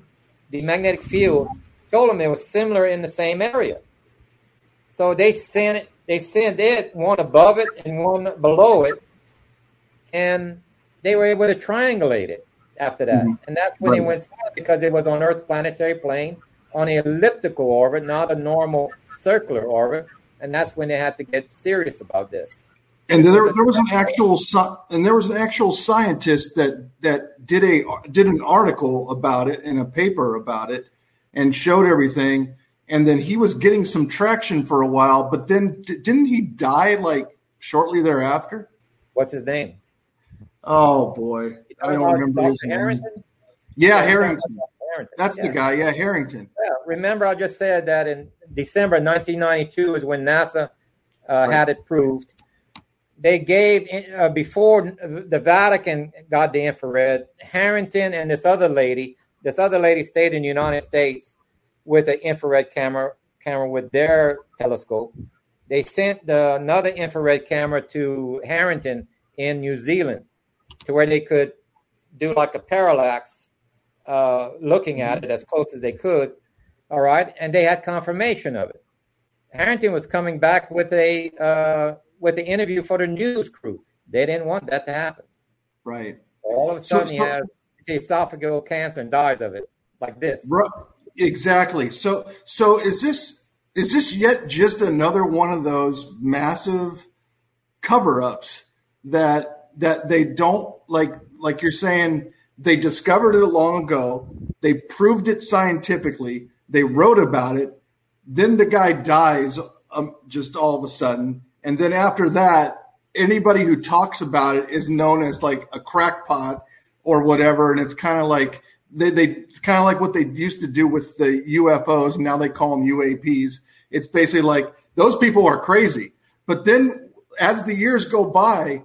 the magnetic field told them it was similar in the same area. So they sent it. They sent it one above it and one below it, and they were able to triangulate it after that. Mm-hmm. And that's when right. it went south because it was on Earth's planetary plane on an elliptical orbit, not a normal circular orbit. And that's when they had to get serious about this. And there, there was an actual and there was an actual scientist that that did a did an article about it in a paper about it and showed everything. And then he was getting some traction for a while, but then didn't he die like shortly thereafter? What's his name? Oh boy, I don't uh, remember his name. Yeah, Harrington. Harrington. That's yeah. the guy. Yeah, Harrington. Yeah. Remember, I just said that in December 1992 is when NASA uh, right. had it proved. They gave uh, before the Vatican got the infrared. Harrington and this other lady, this other lady stayed in the United States with an infrared camera camera with their telescope. They sent the, another infrared camera to Harrington in New Zealand to where they could do like a parallax, uh, looking at it as close as they could. All right, and they had confirmation of it. Harrington was coming back with a uh, with the interview for the news crew. They didn't want that to happen. Right. All of a sudden, so, he has esophageal cancer and dies of it, like this. Right. Exactly. So, so is this is this yet just another one of those massive cover-ups that that they don't like like you're saying they discovered it long ago. They proved it scientifically. They wrote about it. Then the guy dies um, just all of a sudden. And then after that anybody who talks about it is known as like a crackpot or whatever. And it's kind of like they, they kind of like what they used to do with the ufos and now they call them uaps it's basically like those people are crazy. But then as the years go by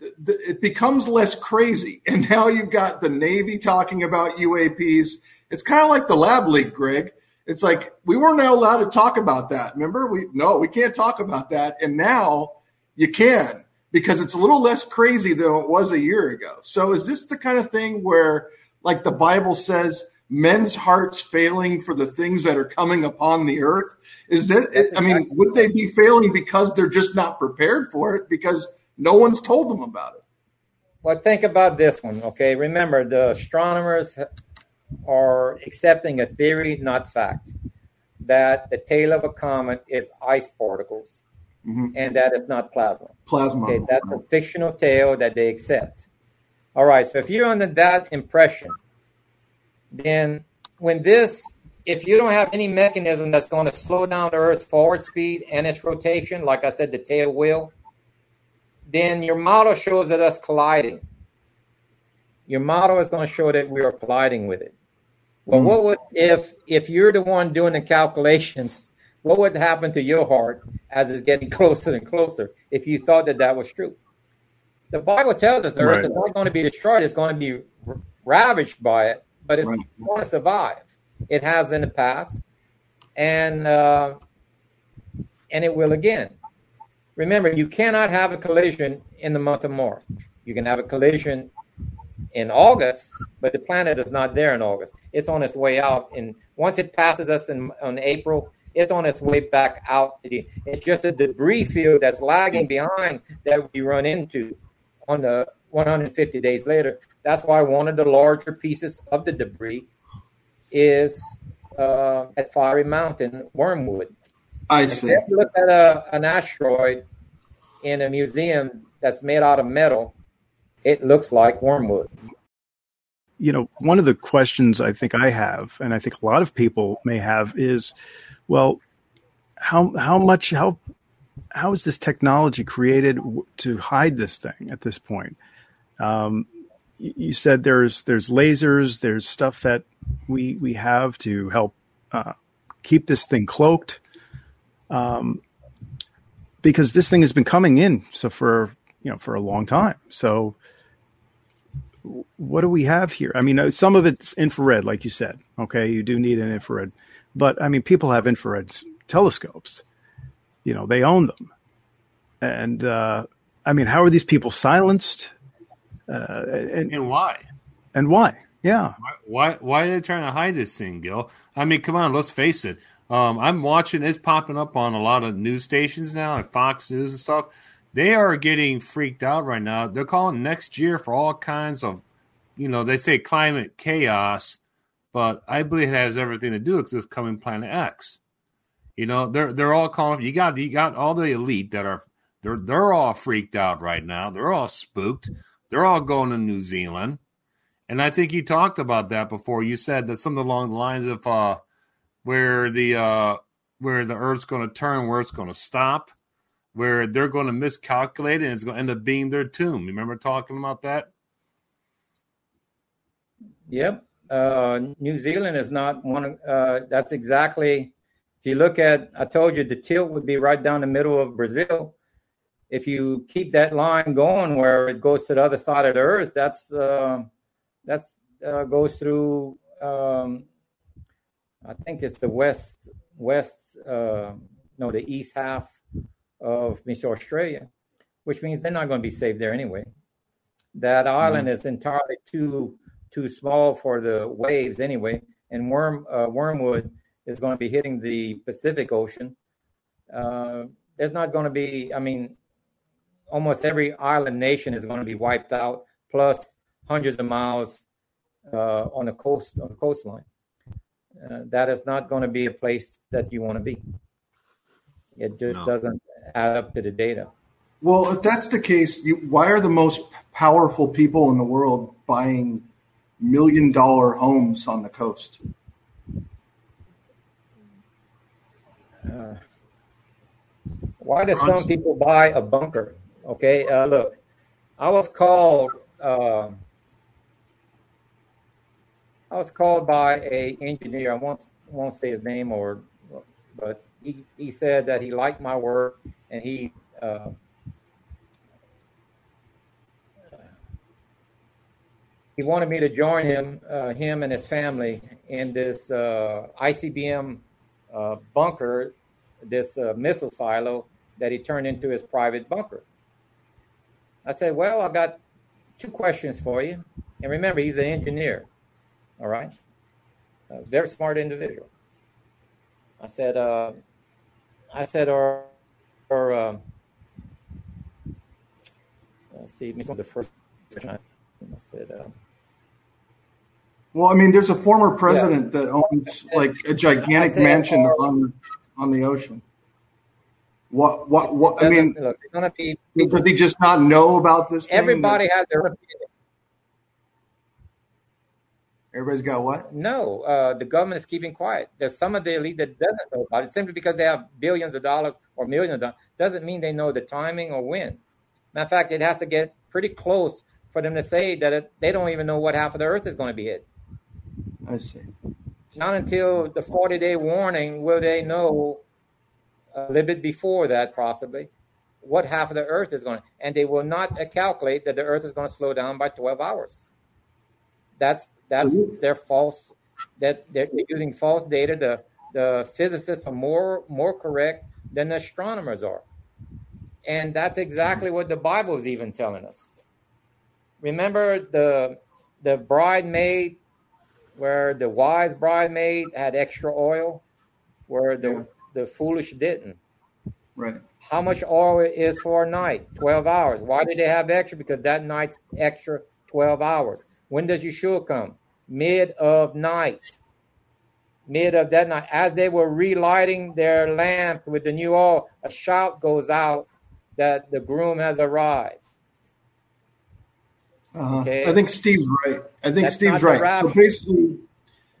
it becomes less crazy. And now you've got the Navy talking about UAPs. It's kind of like the lab leak, Greg. It's like we weren't allowed to talk about that. Remember, we no, we can't talk about that. And now you can because it's a little less crazy than it was a year ago. So is this the kind of thing where, like the Bible says, men's hearts failing for the things that are coming upon the earth? Is that? I mean, would they be failing because they're just not prepared for it? Because no one's told them about it. Well, think about this one, okay? Remember, the astronomers are accepting a theory, not fact, that the tail of a comet is ice particles mm-hmm. and that it's not plasma. Plasma. Okay, that's a fictional tale that they accept. All right, so if you're under that impression, then when this, if you don't have any mechanism that's going to slow down the Earth's forward speed and its rotation, like I said, the tail will, then your model shows that us colliding. Your model is going to show that we are colliding with it. Well, mm what would if if you're the one doing the calculations? What would happen to your heart as it's getting closer and closer if you thought that that was true? The Bible tells us the right. earth is not going to be destroyed; it's going to be ravaged by it, but it's right. going to survive. It has in the past, and uh, and it will again. Remember, you cannot have a collision in the month of March. You can have a collision in August, but the planet is not there in August. It's on its way out, and once it passes us in on April, it's on its way back out. It's just a debris field that's lagging behind that we run into on the 150 days later. That's why one of the larger pieces of the debris is uh, at Fiery Mountain, Wormwood. I see. If you look at a, an asteroid in a museum that's made out of metal, it looks like wormwood. You know, one of the questions I think I have, and I think a lot of people may have, is, well, how how much how how is this technology created to hide this thing at this point? Um, you said there's there's lasers, there's stuff that we we have to help uh, keep this thing cloaked, um, because this thing has been coming in so for you know for a long time. So what do we have here? I mean, uh, some of it's infrared, like you said. Okay, you do need an infrared, but I mean, people have infrared telescopes. You know, they own them, and uh, I mean, how are these people silenced? Uh, and, and why? And why? Yeah. Why, why? are they trying to hide this thing, Gil? I mean, come on, let's face it. Um, I'm watching. It's popping up on a lot of news stations now, like Fox News and stuff. They are getting freaked out right now. They're calling next year for all kinds of, you know, they say climate chaos, but I believe it has everything to do with this coming Planet X. You know, they're they're all calling. You got you got all the elite that are they're they're all freaked out right now. They're all spooked. They're all going to New Zealand. And I think you talked about that before. You said that something along the lines of uh, where the uh, where the Earth's going to turn, where it's going to stop, where they're going to miscalculate, and it's going to end up being their tomb. Remember talking about that? Yep. Uh, New Zealand is not one. Uh, that's exactly. If you look at, I told you the tilt would be right down the middle of Brazil if you keep that line going where it goes to the other side of the earth, that's uh, that's uh, goes through. Um, I think it's the west west uh, no the east half of Mr. Australia, which means they're not going to be saved there anyway. That island mm-hmm. is entirely too too small for the waves anyway, and worm uh, wormwood is going to be hitting the Pacific Ocean. Uh, there's not going to be. I mean, almost every island nation is going to be wiped out, plus hundreds of miles uh, on the coast on the coastline. Uh, that is not going to be a place that you want to be. It just no. doesn't add up to the data. Well, if that's the case, you, why are the most powerful people in the world buying million dollar homes on the coast? Uh, why do some people buy a bunker? Okay, uh, look, I was called. Uh, I was called by a engineer. I won't won't say his name or, but he, he said that he liked my work and he. Uh, he wanted me to join him, uh, him and his family, in this uh, ICBM uh, bunker, this uh, missile silo that he turned into his private bunker. I said, Well, I got two questions for you. And remember, he's an engineer. All right. A very smart individual. I said, uh, I said, or, or, uh, let's see, this was the first I, said, uh, well, I mean, there's a former president yeah. that owns like a gigantic said, mansion on on the ocean. What? What? What? I mean, look, be, does he just not know about this? Everybody has their opinion. Everybody's got what? No, uh, the government is keeping quiet. There's some of the elite that doesn't know about it simply because they have billions of dollars or millions of dollars. Doesn't mean they know the timing or when. Matter of fact, it has to get pretty close for them to say that it, they don't even know what half of the earth is going to be hit. I see. Not until the 40 day warning will they know a little bit before that, possibly, what half of the Earth is going to, and they will not calculate that the Earth is going to slow down by 12 hours. That's That's their false. That they're using false data. The the physicists are more more correct than the astronomers are, and that's exactly what the Bible is even telling us. Remember the the bridemaid, where the wise bridemaid had extra oil, where the yeah. the foolish didn't. Right. How much oil is for a night? 12 hours. Why did they have extra? Because that night's extra 12 hours. When does Yeshua come? Mid of night. Mid of that night. As they were relighting their lamp with the new oil, a shout goes out that the groom has arrived. Uh-huh. Okay. I think Steve's right. I think That's Steve's right. So basically,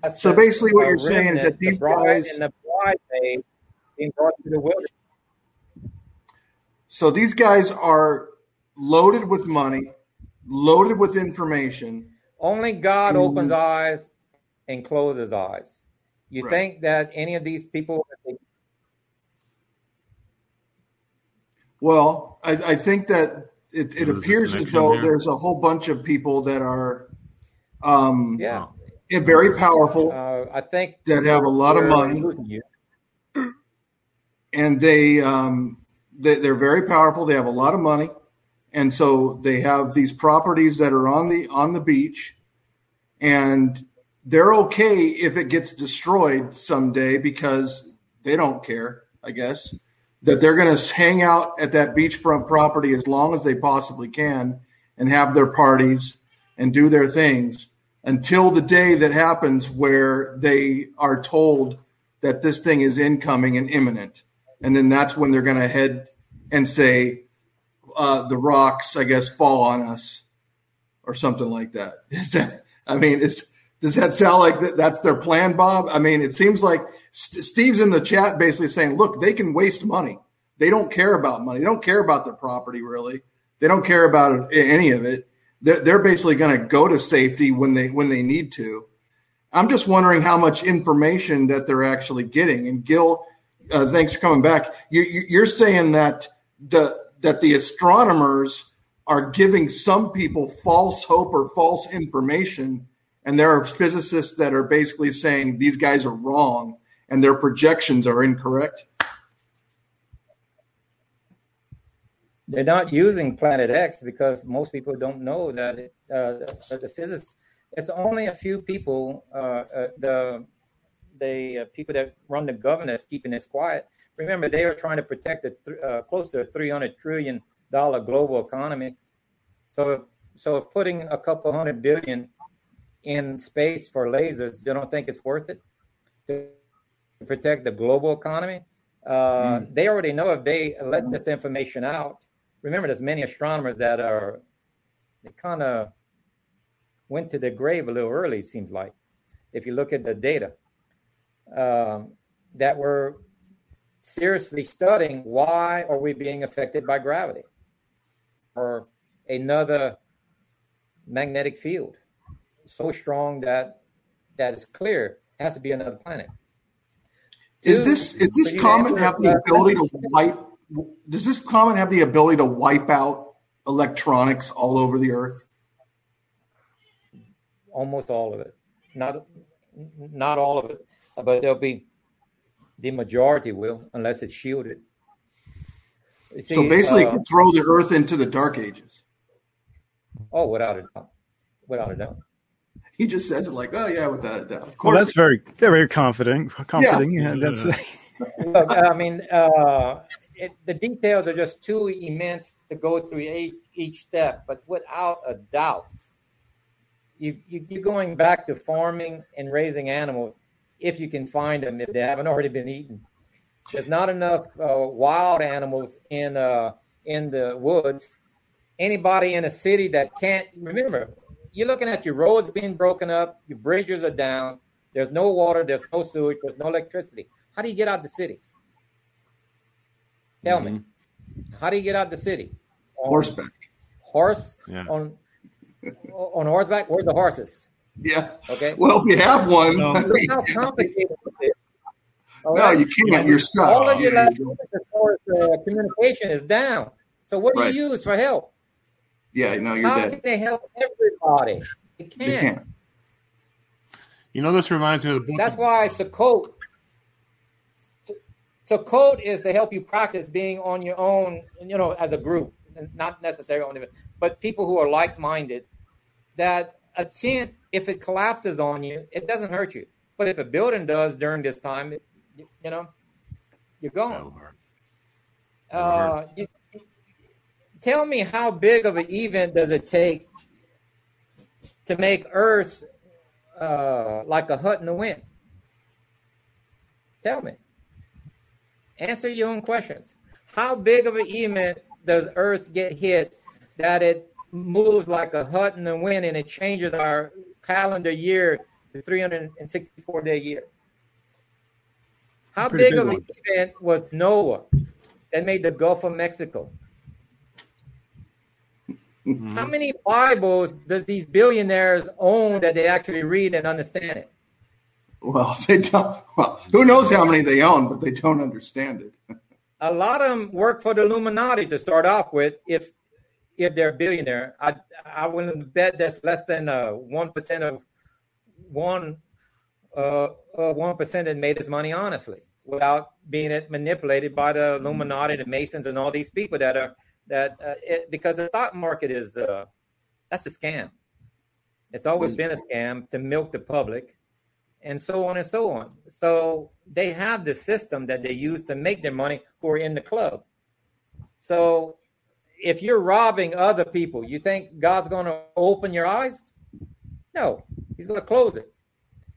That's so basically, what you're saying is that these the guys and the bride being brought to the wilderness so these guys are loaded with money, loaded with information. Only God opens eyes and closes eyes. You right. think that any of these people? Well, I, I think that it, it appears as though there. there's a whole bunch of people that are, um, yeah, very powerful. Uh, I think that have a lot of money, and they um, they're very powerful. They have a lot of money, and so they have these properties that are on the on the beach, and they're okay if it gets destroyed someday because they don't care. I guess that they're going to hang out at that beachfront property as long as they possibly can and have their parties and do their things until the day that happens where they are told that this thing is incoming and imminent and then that's when they're going to head and say uh, the rocks, I guess, fall on us or something like that. Is that? I mean, is does that sound like that, that's their plan, Bob? I mean, it seems like St- Steve's in the chat basically saying, look, they can waste money. They don't care about money. They don't care about their property really. They don't care about any of it. They're, they're basically going to go to safety when they when they need to. I'm just wondering how much information that they're actually getting. And Gil, uh, thanks for coming back. You, you're saying that the that the astronomers are giving some people false hope or false information and there are physicists that are basically saying these guys are wrong and their projections are incorrect. They're not using planet x because most people don't know that it, uh, the, physicists it's only a few people uh, uh, the the uh, people that run the government keeping this quiet Remember, they are trying to protect a th- uh, close to a three hundred trillion dollar global economy. So, so if putting a couple hundred billion in space for lasers, you don't think it's worth it to protect the global economy? Uh, mm. They already know if they let this information out. Remember, there's many astronomers that are they kind of went to the grave a little early. It seems like, if you look at the data, um, that were seriously studying why are we being affected by gravity or another magnetic field so strong that that is clear it has to be another planet. Is this is this comet have the ability to wipe? Does this comet have the ability to wipe out electronics all over the Earth? Almost all of it. Not not all of it, but there'll be the majority will, unless it's shielded. See, so basically, uh, throw the Earth into the Dark Ages. Oh, without a doubt, without a doubt. He just says it like, "Oh yeah, without a doubt." Of course, well, that's very, very confident. Confident, yeah. yeah that's. Look, I mean, uh, it, the details are just too immense to go through each, each step. But without a doubt, you, you you're going back to farming and raising animals if you can find them if they haven't already been eaten. There's not enough uh, wild animals in uh, in the woods. Anybody in a city that can't remember, you're looking at your roads being broken up, your bridges are down, there's no water, there's no sewage, there's no electricity. How do you get out the city? Tell mm-hmm. me, how do you get out the city? On horseback. Horse yeah. on on horseback. Where's the horses? Yeah. Okay. Well, if you have one, no. how complicated No, right? you can't. You're stuck. All of your yeah, uh, communication is down. So what do right. you use for help? Yeah, no, you're how dead. can they help everybody? They can't. They can't. You know, this reminds me of the book. That's why Sukkot. So, Sukkot is to help you practice being on your own, you know, as a group, not necessarily on it, but people who are like-minded. That a tent, if it collapses on you, it doesn't hurt you. But if a building does during this time, you know, you're gone. Uh, you, tell me how big of an event does it take to make Earth uh, like a hut in the wind? Tell me. Answer your own questions. How big of an event does Earth get hit that it moves like a hut in the wind and it changes our calendar year to 364 day year? How big of an event was Noah that made the Gulf of Mexico? Mm-hmm. How many Bibles does these billionaires own that they actually read and understand it? Well, they don't. Well, who knows how many they own, but they don't understand it. a lot of them work for the Illuminati to start off with. If if they're a billionaire, I I wouldn't bet that's less than uh, one percent of one uh, uh, one percent that made his money honestly, without being manipulated by the Illuminati, the Masons, and all these people that are that uh, it, because the stock market is uh, that's a scam. It's always been a scam to milk the public and so on and so on. So they have the system that they use to make their money who are in the club. So if you're robbing other people, you think God's going to open your eyes? No, He's going to close it.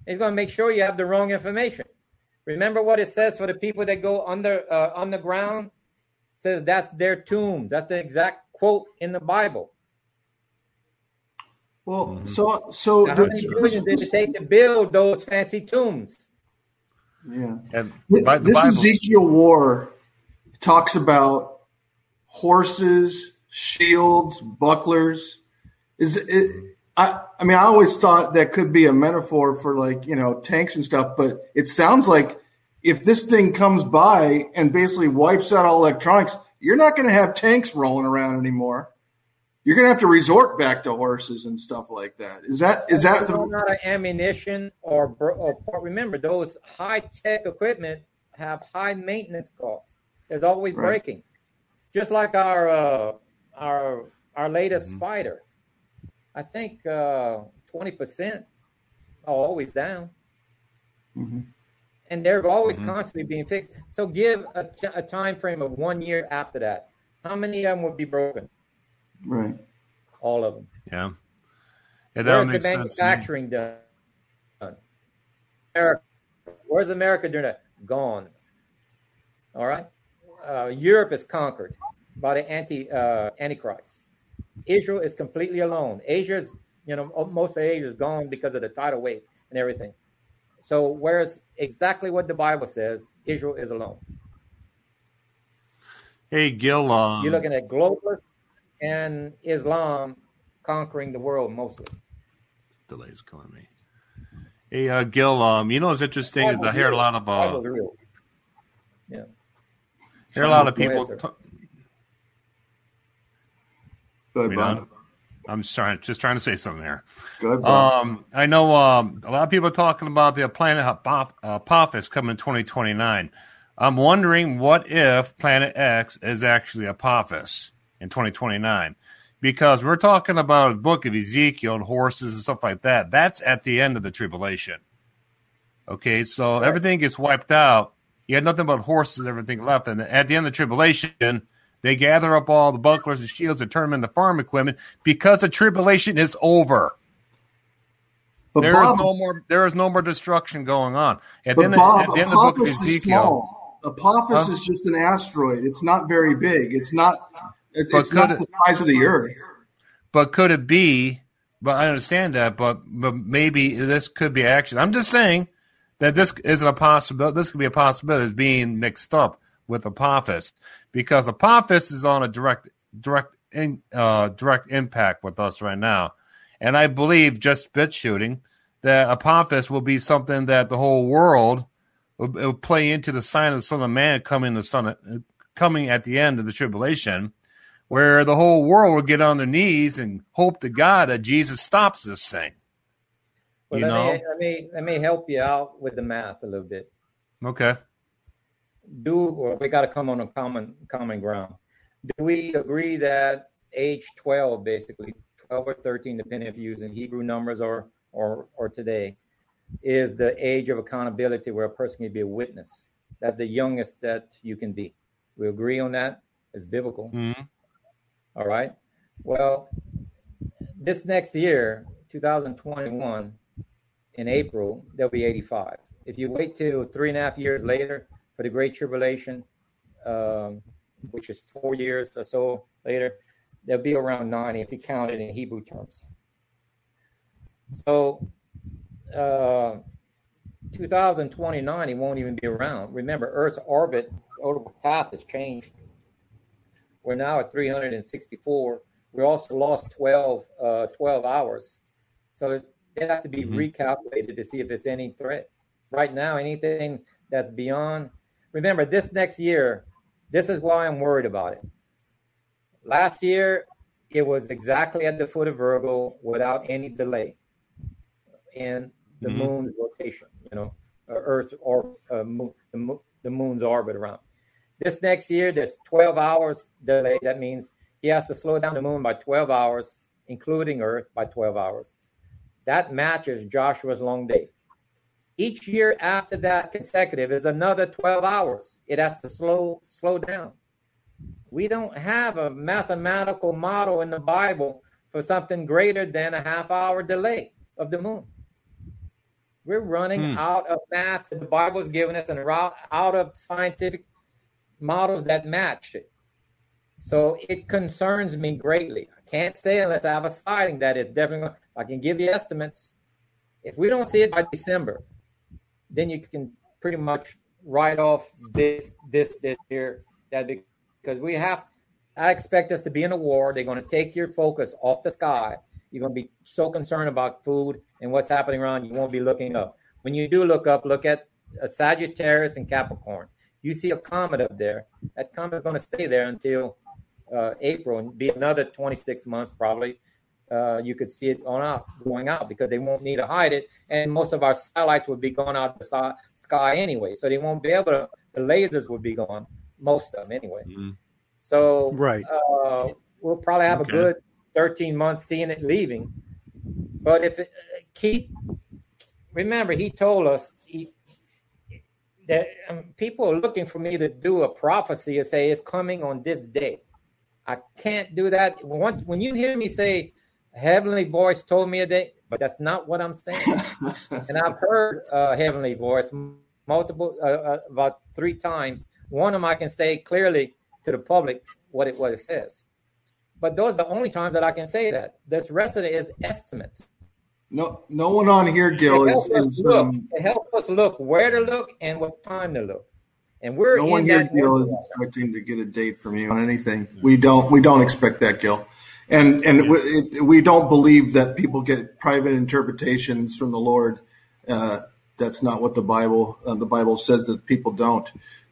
He's going to make sure you have the wrong information. Remember what it says for the people that go under uh, underground? It says that's their tomb. That's the exact quote in the Bible. Well, mm-hmm. so so how many billions did it take to build those fancy tombs? Yeah, and this Bible. Ezekiel War talks about horses, shields, bucklers. Is it? I, I mean, I always thought that could be a metaphor for like you know tanks and stuff, but it sounds like if this thing comes by and basically wipes out all electronics, you're not going to have tanks rolling around anymore you're going to have to resort back to horses and stuff like that. Is that is that the not of ammunition or, or remember those high tech equipment have high maintenance costs. There's always right. breaking, just like our uh, our our latest mm-hmm. fighter. I think uh, twenty uh, percent are always down, mm-hmm. and they're always mm-hmm. constantly being fixed. So give a, time frame of one year after that. How many of them would be broken? Right. All of them. Yeah. Yeah, that Where's the manufacturing done? America. Where's America doing that? Gone. All right. Uh, Europe is conquered by the anti uh, antichrist. Israel is completely alone. Asia's, you know, most of Asia is gone because of the tidal wave and everything. So, whereas exactly what the Bible says, Israel is alone. Hey, Gil. Um, You're looking at globalists and Islam conquering the world mostly. Delays killing me. Hey, uh, Gil, um, you know what's interesting is I hear a lot of uh, yeah, hear a lot of people. T- Go ahead, Bob. I'm sorry, just trying to say something there. Good. Um, I know um, a lot of people are talking about the planet Apophis coming in 2029. I'm wondering what if Planet X is actually Apophis in 2029 because we're talking about a book of Ezekiel and horses and stuff like that. That's at the end of the tribulation. Okay, so right. everything gets wiped out. You had nothing but horses and everything left. And at the end of the tribulation, they gather up all the bucklers and shields and turn them into farm equipment because the tribulation is over. But there Bob, is no more. There is no more destruction going on. At but the end, Bob, at the, end of the book of Ezekiel, Apophis huh? is just an asteroid. It's not very big. It's not it, it's not it, the size of the earth. But could it be? But I understand that. But but maybe this could be action. I'm just saying that this isn't a possibility. This could be a possibility as being mixed up with Apophis because Apophis is on a direct direct in, uh, direct impact with us right now, and I believe just bit shooting that Apophis will be something that the whole world will, will play into the sign of the Son of Man coming the Son coming at the end of the tribulation where the whole world will get on their knees and hope to God that Jesus stops this thing. Well, you let know? me, let me let me help you out with the math a little bit. Okay. Do we got to come on a common common ground. Do we agree that age 12, basically 12 or 13, depending if you're using Hebrew numbers or or or today, is the age of accountability where a person can be a witness? That's the youngest that you can be. We agree on that. It's biblical. Mm-hmm. All right. Well, this next year, 2021, in April, they'll be 85. If you wait till three and a half years later for the Great Tribulation, um, which is four years or so later, they'll be around 90 if you count it in Hebrew terms. So, uh, 2029, he won't even be around. Remember, Earth's orbit, orbital path has changed. We're now at 364. We also lost 12, uh, 12 hours. So they have to be Mhm. recalculated to see if it's any threat. Right now, anything that's beyond. Remember, this next year, this is why I'm worried about it. Last year, it was exactly at the foot of Virgo without any delay in the Mhm. moon's rotation, you know, uh, Earth or uh, moon, the, the moon's orbit around. This next year, there's 12 hours delay. That means he has to slow down the moon by 12 hours, including Earth by 12 hours. That matches Joshua's long day. Each year after that consecutive is another 12 hours. It has to slow slow down. We don't have a mathematical model in the Bible for something greater than a half hour delay of the moon. We're running Hmm. out of math that the Bible's given us and out of scientific models that match it. So it concerns me greatly. I can't say unless I have a sighting that is definitely. I can give you estimates. If we don't see it by December, then you can pretty much write off this, this, this year. that because we have. I expect us to be in a war. They're going to take your focus off the sky. You're going to be so concerned about food and what's happening around. You won't be looking up. When you do look up, look at a Sagittarius and Capricorn. You see a comet up there. That comet is going to stay there until uh, April and be another 26 months probably. Uh, you could see it on out, going out because they won't need to hide it, and most of our satellites would be going out the si- sky anyway, so they won't be able to. The lasers would be gone, most of them anyway. Mhm. So Right. uh, we'll probably have Okay. a good 13 months seeing it leaving. But if it, keep, remember, he told us he, that um, people are looking for me to do a prophecy and say it's coming on this day. I can't do that. When, when you hear me say, Heavenly voice told me a day, but that's not what I'm saying. and I've heard uh, Heavenly voice multiple, uh, uh, about three times. One of them I can say clearly to the public what it what it says. But those are the only times that I can say that. This rest of it is estimates. No, no one on here, Gil, It is, is look. um, It helps us look where to look and what time to look. And we're no one in here, that. Gil, is expecting to get a date from you on anything. We don't. We don't expect that, Gil. And and we, it, we don't believe that people get private interpretations from the Lord. Uh, that's not what the Bible uh, the Bible says that people don't.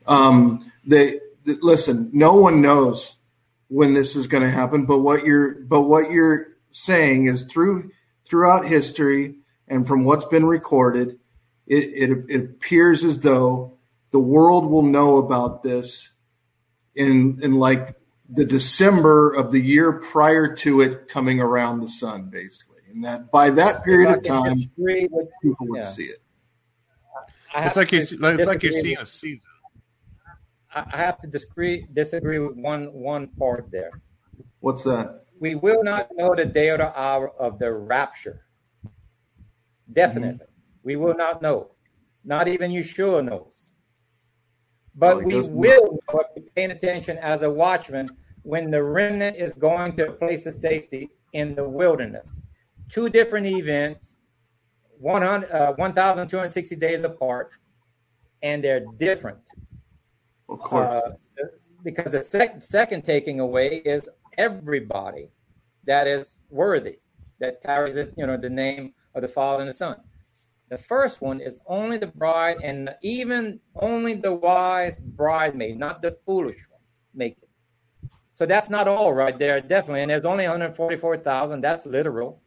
Um, they th- listen. No one knows when this is going to happen, but what you're but what you're saying is through throughout history and from what's been recorded, it, it, it appears as though the world will know about this in in like the December of the year prior to it coming around the sun, basically, and that by that period of time, disagree with- people would yeah. see it. It's like to you. It's like you're seeing a season. I I have to disagree disagree with one one part there. What's that? We will not know the day or the hour of the rapture. Definitely, mm-hmm. we will not know. Not even Yeshua knows. But Well, we doesn't will be paying attention as a watchman when the remnant is going to a place of safety in the wilderness. Two different events, 100, uh, 1,260 days apart, and they're different. Of course. Uh, because the sec- second taking away is everybody that is worthy, that carries this, you know, the name of the Father and the Son. The first one is only the bride, and even only the wise bridesmaid, not the foolish one, make it. So that's not all right there, definitely. And there's only 144,000. That's literal.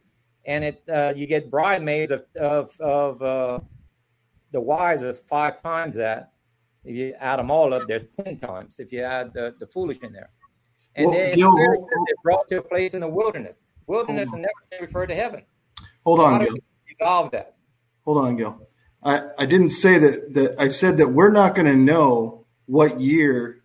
and it uh, you get bridesmaids of of, of uh, the wives of five times that. If you add them all up, there's ten times. If you add the, the foolish in there, and well, they, they're brought to a place in the wilderness. Wilderness and never refer to heaven. Hold on, Gil. Resolve that. Hold on, Gil. I, I didn't say that that I said that we're not going to know what year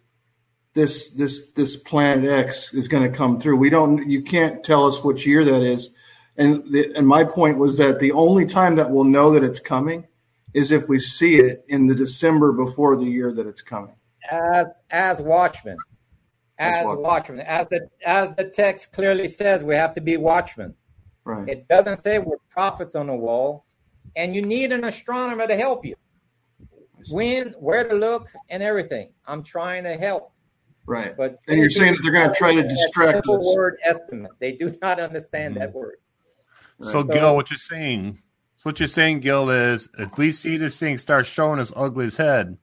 this this this planet X is going to come through. We don't. You can't tell us which year that is. And the, and my point was that the only time that we'll know that it's coming is if we see it in the December before the year that it's coming. As as watchmen, as, as watchmen, as the as the text clearly says, we have to be watchmen. Right. It doesn't say we're prophets on the wall, and you need an astronomer to help you. When, where to look, and everything. I'm trying to help. Right. But and you're saying that they're going to try to distract us. Word estimate. They do not understand mm-hmm. that word. Right. So, Gil, what you're saying, so what you're saying, Gil, is if we see this thing start showing its ugly head,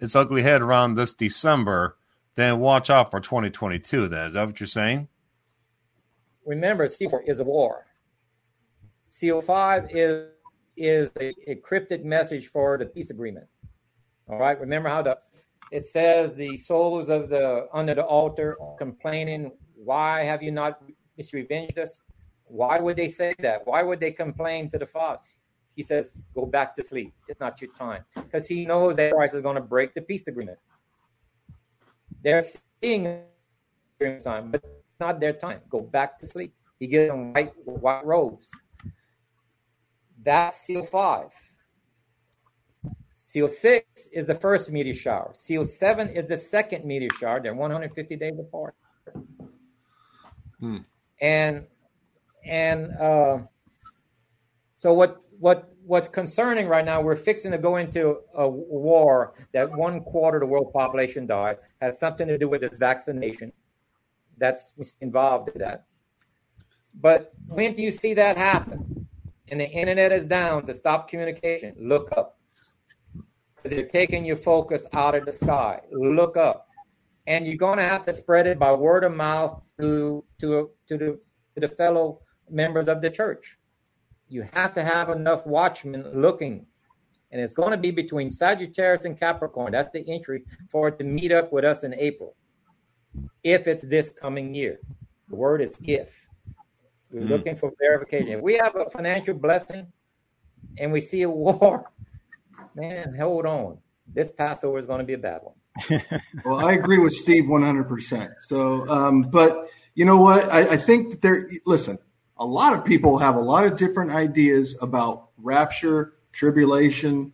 its ugly head around this December, then watch out for 2022. Then is that what you're saying? Remember, C4 is a war. CO5 is is a encrypted message for the peace agreement. All right. Remember how the it says the souls of the under the altar complaining, why have you not misrevenged us? Why would they say that? Why would they complain to the Father? He says, Go back to sleep. It's not your time. Because he knows that Christ is going to break the peace agreement. They're seeing time, but it's not their time. Go back to sleep. He gives them white, white robes. That's CO five. CO6 is the first meteor shower. CO7 is the second meteor shower. They're 150 days apart. Hmm. And and uh, so what what what's concerning right now? We're fixing to go into a war that one quarter of the world population died has something to do with this vaccination. That's involved in that. But when do you see that happen? And the internet is down to stop communication. Look up. Because they're taking your focus out of the sky. Look up. And you're going to have to spread it by word of mouth to, to, to, the, to the fellow members of the church. You have to have enough watchmen looking. And it's going to be between Sagittarius and Capricorn. That's the entry for it to meet up with us in April. If it's this coming year. The word is if. We're mm. looking for verification. If we have a financial blessing and we see a war, man, hold on. This Passover is going to be a bad one. well, I agree with Steve 100%. So, um, but you know what? I, I think that there, listen, a lot of people have a lot of different ideas about rapture, tribulation.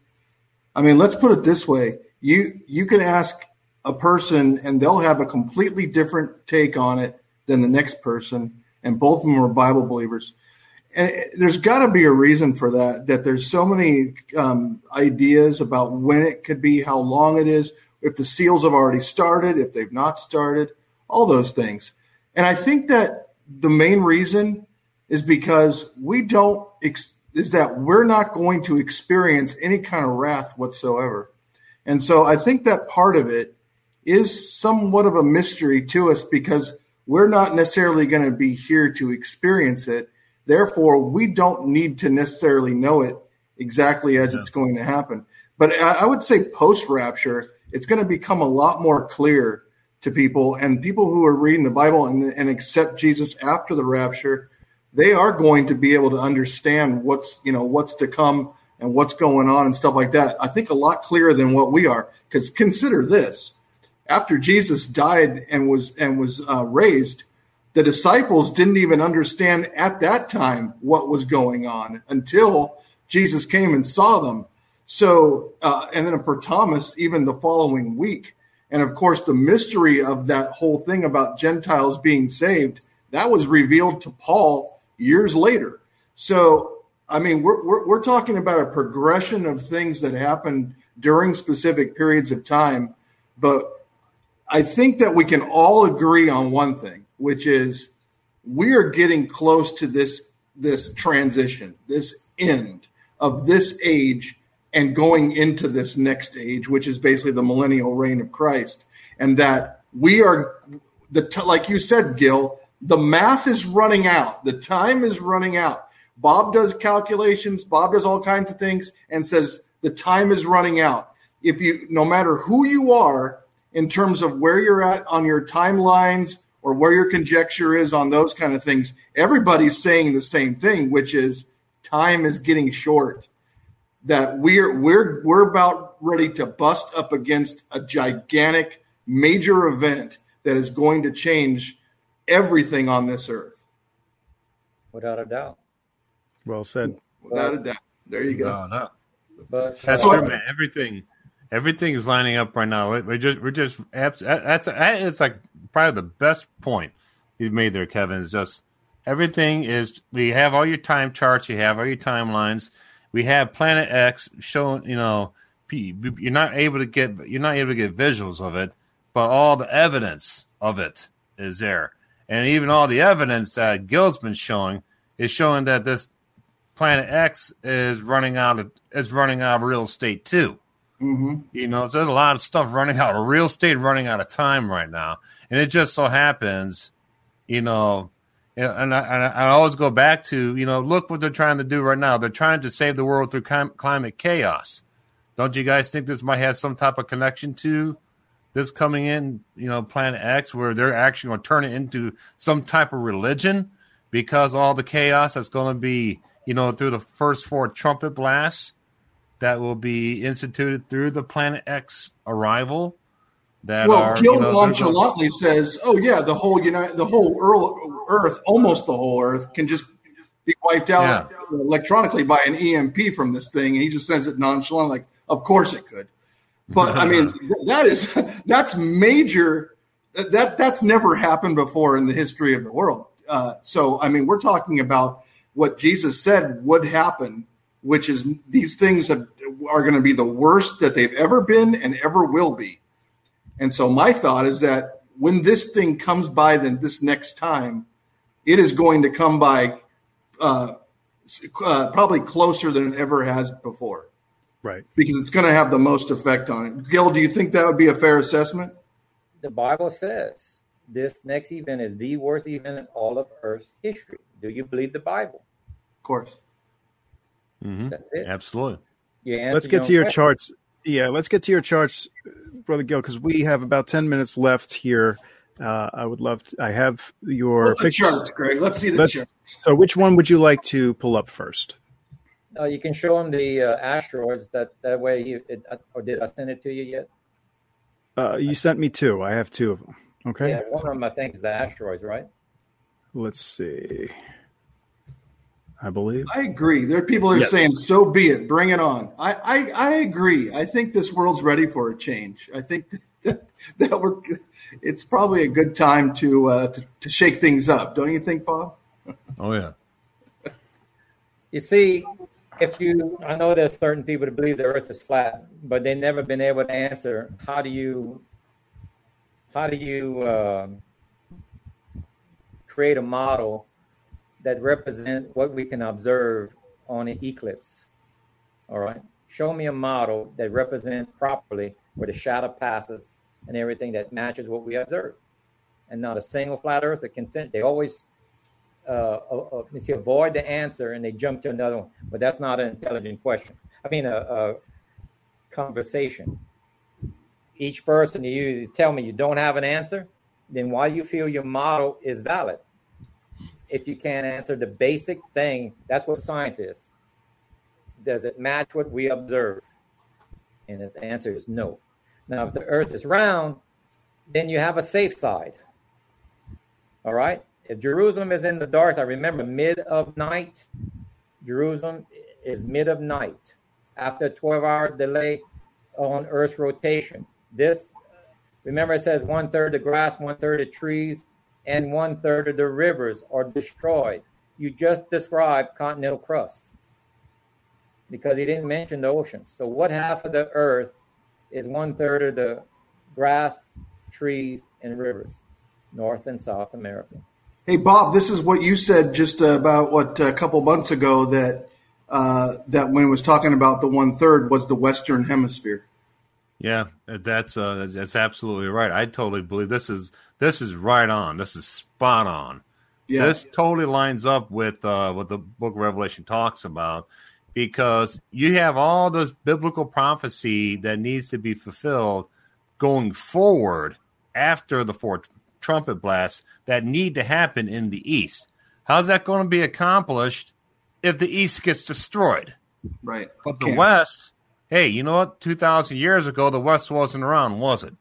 I mean, let's put it this way. You, you can ask a person and they'll have a completely different take on it than the next person. And both of them are Bible believers and there's got to be a reason for that. That there's so many um, ideas about when it could be, how long it is, if the seals have already started, if they've not started, all those things. And I think that the main reason is because we don't ex- is that we're not going to experience any kind of wrath whatsoever. And so I think that part of it is somewhat of a mystery to us because we're not necessarily going to be here to experience it Therefore, we don't need to necessarily know it exactly as yeah. it's going to happen. But I, would say post rapture, it's going to become a lot more clear to people and people who are reading the Bible and, and accept Jesus after the rapture. They are going to be able to understand what's you know what's to come and what's going on and stuff like that. I think a lot clearer than what we are. Because consider this: after Jesus died and was and was uh, raised, the disciples didn't even understand at that time what was going on until Jesus came and saw them. So, uh, and then for Thomas, even the following week. And of course, the mystery of that whole thing about Gentiles being saved, that was revealed to Paul years later. So, I mean, we're, we're, we're talking about a progression of things that happened during specific periods of time. But I think that we can all agree on one thing which is we are getting close to this this transition, this end of this age and going into this next age, which is basically the millennial reign of Christ. And that we are the like you said, Gil, the math is running out, the time is running out. Bob does calculations, Bob does all kinds of things and says the time is running out. If you, no matter who you are in terms of where you're at on your timelines or where your conjecture is on those kind of things, everybody's saying the same thing, which is time is getting short. That we're we're we're about ready to bust up against a gigantic major event that is going to change everything on this earth. Without a doubt. Well said. Without a doubt. There you go. No, no. But That's So- true, man. Everything, everything is lining up right now. We're just, we're just, that's, that is like probably the best point you've made there, Kevin. Is just everything is. We have all your time charts. You have all your timelines. We have Planet X showing. You know, you're not able to get, you're not able to get visuals of it, but all the evidence of it is there, and even all the evidence that Gil's been showing is showing that this Planet X is running out of is running out of real estate too. Hmm You know, so there's a lot of stuff running out of real estate, running out of time right now, and it just so happens, you know, and I, and I always go back to you know, look what they're trying to do right now. They're trying to save the world through clim- climate chaos. Don't you guys think this might have some type of connection to this coming in? You know, Planet X, where they're actually going to turn it into some type of religion because all the chaos that's going to be, you know, through the first four trumpet blasts that will be instituted through the Planet X arrival. That Well, are, Gil you know, nonchalantly says, "Oh yeah, the whole United, the whole Earth, almost the whole Earth, can just be wiped out electronically by an EMP from this thing." And he just says it nonchalant, like, "Of course it could." But I mean, that is that's major. That that's never happened before in the history of the world. Uh, so I mean, we're talking about what Jesus said would happen, which is these things have, are going to be the worst that they've ever been and ever will be. And so my thought is that when this thing comes by, then this next time, it is going to come by uh, uh, probably closer than it ever has before Right. because it's going to have the most effect on it. Gil, do you think that would be a fair assessment? the Bible says this next event is the worst event in all of Earth's history. Do you believe the Bible? Of course. Mhm. That's it. Absolutely. You Let's get to your question. charts. Yeah, let's get to your charts, Brother Gil, because we have about 10 minutes left here. Uh, I would love to, I have your Look at the pictures. charts, Greg. Let's see the Let's- charts. So, which one would you like to pull up first? Uh, you can show him the uh, asteroids. That that way, he, it, uh, or did I send it to you yet? Uh, you sent me two. I have two of them. Okay. Yeah, one of them I think is the asteroids, right? Let's see. I believe. I agree. There are people who are Yes. saying, "So be it, bring it on." I, I, I agree. I think this world's ready for a change. I think that, that we're. It's probably a good time to, uh, to to shake things up, don't you think, Bob? Oh yeah. You see, if you, I know there's certain people that believe the Earth is flat, but they've never been able to answer how do you, how do you um, create a model that represent what we can observe on an eclipse? All right, show me a model that represents properly where the shadow passes and everything that matches what we observe, and not a single flat Earth that can fit. They always uh, uh, uh, let see, avoid the answer and they jump to another one. But that's not an intelligent question. I mean, a, a conversation. Each person you tell me you don't have an answer, then why do you feel your model is valid? If you can't answer the basic thing, that's what scientists. Does it match what we observe? And if the answer is no. Now, if the earth is round, then you have a safe side. All right? If Jerusalem is in the dark, I remember mid of night, Jerusalem is mid of night after a 12 hour delay on Earth's rotation. This, remember, it says one third the grass, one third of trees, and one third of the rivers are destroyed. You just described continental crust because he didn't mention the oceans. So, what half of the Earth is one third of the grass, trees, and rivers? North and South America. Hey, Bob, this is what you said just about what a couple months ago that uh, that when it was talking about the one third was the Western Hemisphere. Yeah, that's uh, that's absolutely right. I totally believe this is this is right on. This is spot on Yeah. This totally lines up with uh, what the book of Revelation talks about because you have all this biblical prophecy that needs to be fulfilled going forward after the four trumpet blasts that need to happen in the east. How's that going to be accomplished if the east gets destroyed? Right. But the west, hey, you know what? 2,000 years ago, the west wasn't around, was it?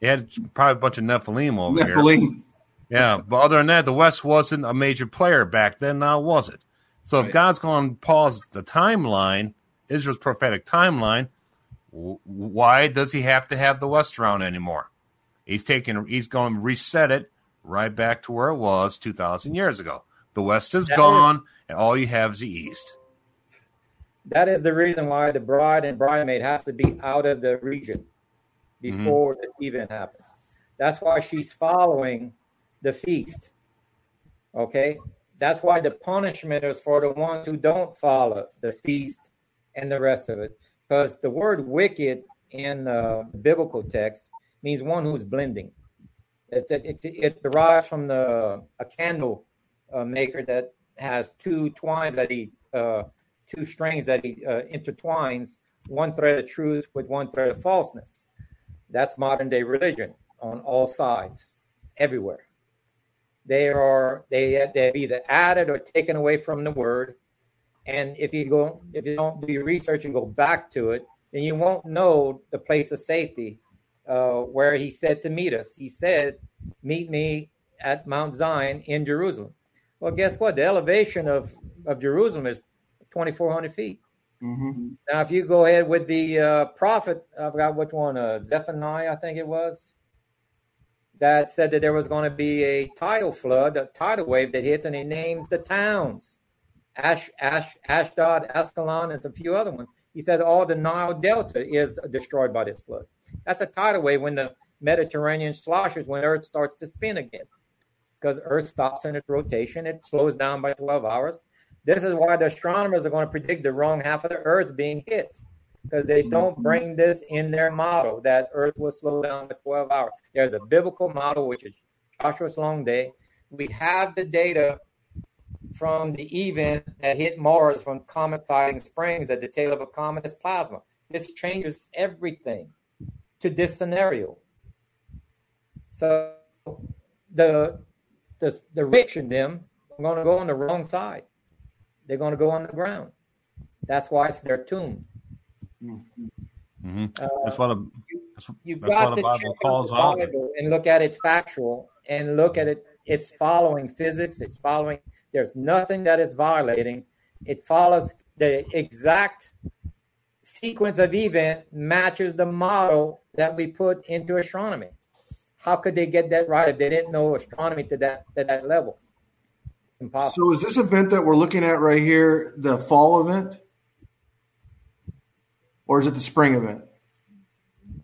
It had probably a bunch of Nephilim over Nephilim. here. Yeah, but other than that, the West wasn't a major player back then. Now was it? So if God's going to pause the timeline, Israel's prophetic timeline, why does He have to have the West around anymore? He's taking, he's going to reset it right back to where it was two thousand years ago. The West is that gone, is, and all you have is the East. That is the reason why the bride and bridesmaid has to be out of the region before mm-hmm. the event happens. That's why she's following the feast. Okay? That's why the punishment is for the ones who don't follow the feast and the rest of it. Because the word wicked in uh, biblical text means one who's blending. It, it, it derives from the a candle uh, maker that has two twines that he, uh, two strings that he uh, intertwines, one thread of truth with one thread of falseness. That's modern day religion on all sides, everywhere they are they they've either added or taken away from the word. And if you go if you don't do your research and go back to it, then you won't know the place of safety uh, where he said to meet us. He said, "Meet me at Mount Zion in Jerusalem." Well, guess what? The elevation of of Jerusalem is 2,400 feet. Mm-hmm. Now, if you go ahead with the uh, prophet, I forgot which one, uh, Zephaniah, I think it was that said that there was going to be a tidal flood, a tidal wave that hits, and he names the towns Ash, Ash, Ashdod, Ascalon, and a few other ones. He said all the Nile Delta is destroyed by this flood. That's a tidal wave when the Mediterranean sloshes, when Earth starts to spin again. Because Earth stops in its rotation, it slows down by 12 hours. This is why the astronomers are going to predict the wrong half of the Earth being hit because they don't mm-hmm. bring this in their model that Earth will slow down to 12 hours. There's a biblical model, which is Joshua's long day. We have the data from the event that hit Mars from comet Siding Springs that the tail of a comet is plasma. This changes everything to this scenario. So the the, the rich in them are going to go on the wrong side. They're going to go on the ground. That's why it's their tomb. Mm-hmm. Uh, that's what a that's, you've that's got what to check calls the Bible and look at it factual and look at it. It's following physics. It's following. There's nothing that is violating. It follows the exact sequence of event matches the model that we put into astronomy. How could they get that right if they didn't know astronomy to that to that level? So is this event that we're looking at right here the fall event? or is it the spring event?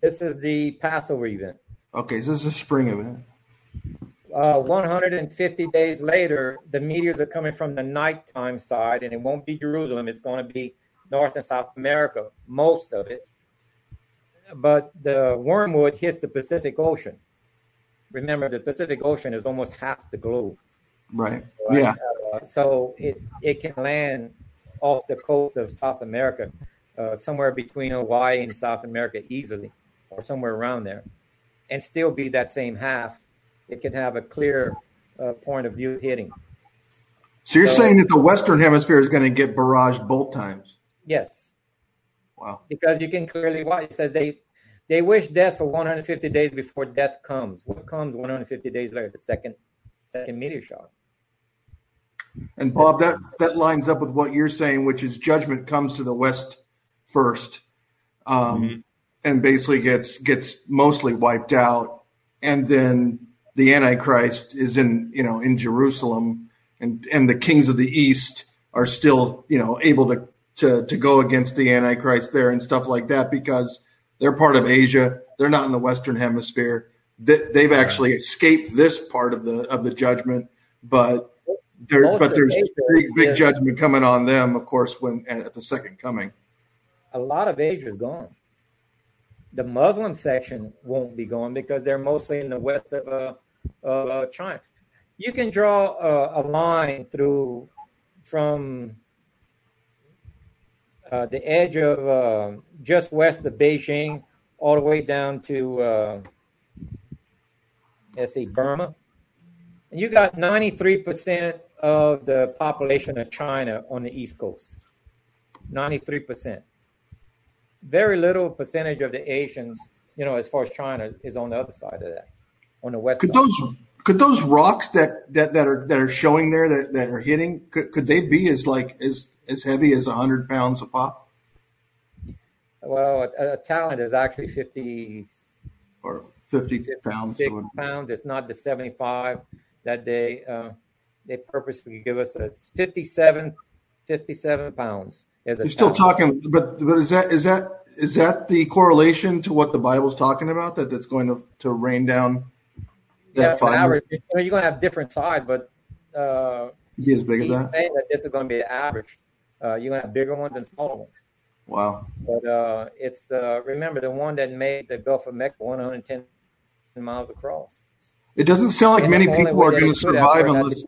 This is the Passover event. Okay, so this is a spring event. Uh, 150 days later, the meteors are coming from the nighttime side, and it won't be Jerusalem. It's going to be North and South America, most of it. But the wormwood hits the Pacific Ocean. Remember, the Pacific Ocean is almost half the globe. Right. right? Yeah. Uh, so it, it can land off the coast of South America uh, somewhere between Hawaii and South America easily, or somewhere around there, and still be that same half. It can have a clear uh, point of view hitting. So you're so, saying that the Western Hemisphere is going to get barraged both times? Yes. Wow. Because you can clearly watch. It says they they wish death for 150 days before death comes. What comes 150 days later? The second second meteor shock. And Bob, that that lines up with what you're saying, which is judgment comes to the west first, um, mm-hmm. and basically gets gets mostly wiped out, and then the Antichrist is in you know in Jerusalem, and and the kings of the East are still you know able to to to go against the Antichrist there and stuff like that because they're part of Asia. They're not in the Western Hemisphere. They've actually escaped this part of the of the judgment, but there, but there's big, big judgment coming on them, of course, when at the second coming a lot of Asia is gone. The Muslim section won't be gone because they're mostly in the west of uh, uh, China. you can draw a, a line through from uh, the edge of uh, just west of Beijing all the way down to uh, let's see Burma. And you got 93% of the population of China on the East Coast. 93%. Very little percentage of the Asians, you know, as far as China is on the other side of that, on the west could side. those could those rocks that, that, that are that are showing there that, that are hitting could, could they be as like as as heavy as hundred pounds a pop? Well, a, a talent is actually 50 or 50 pounds. Six pounds. It's not the 75 that they uh, they purposely give us. It's 57, 57 pounds. As You're still talking, but but is that is that is that the correlation to what the Bible's talking about? That that's going to to rain down that yeah, average. You know, you're going to have different size, but uh, be as big as that. Saying that this is going to be average. Uh, you're going to have bigger ones and smaller ones. Wow. But uh, it's uh, remember the one that made the Gulf of Mexico 110 miles across. It doesn't sound like and many people are going to survive unless.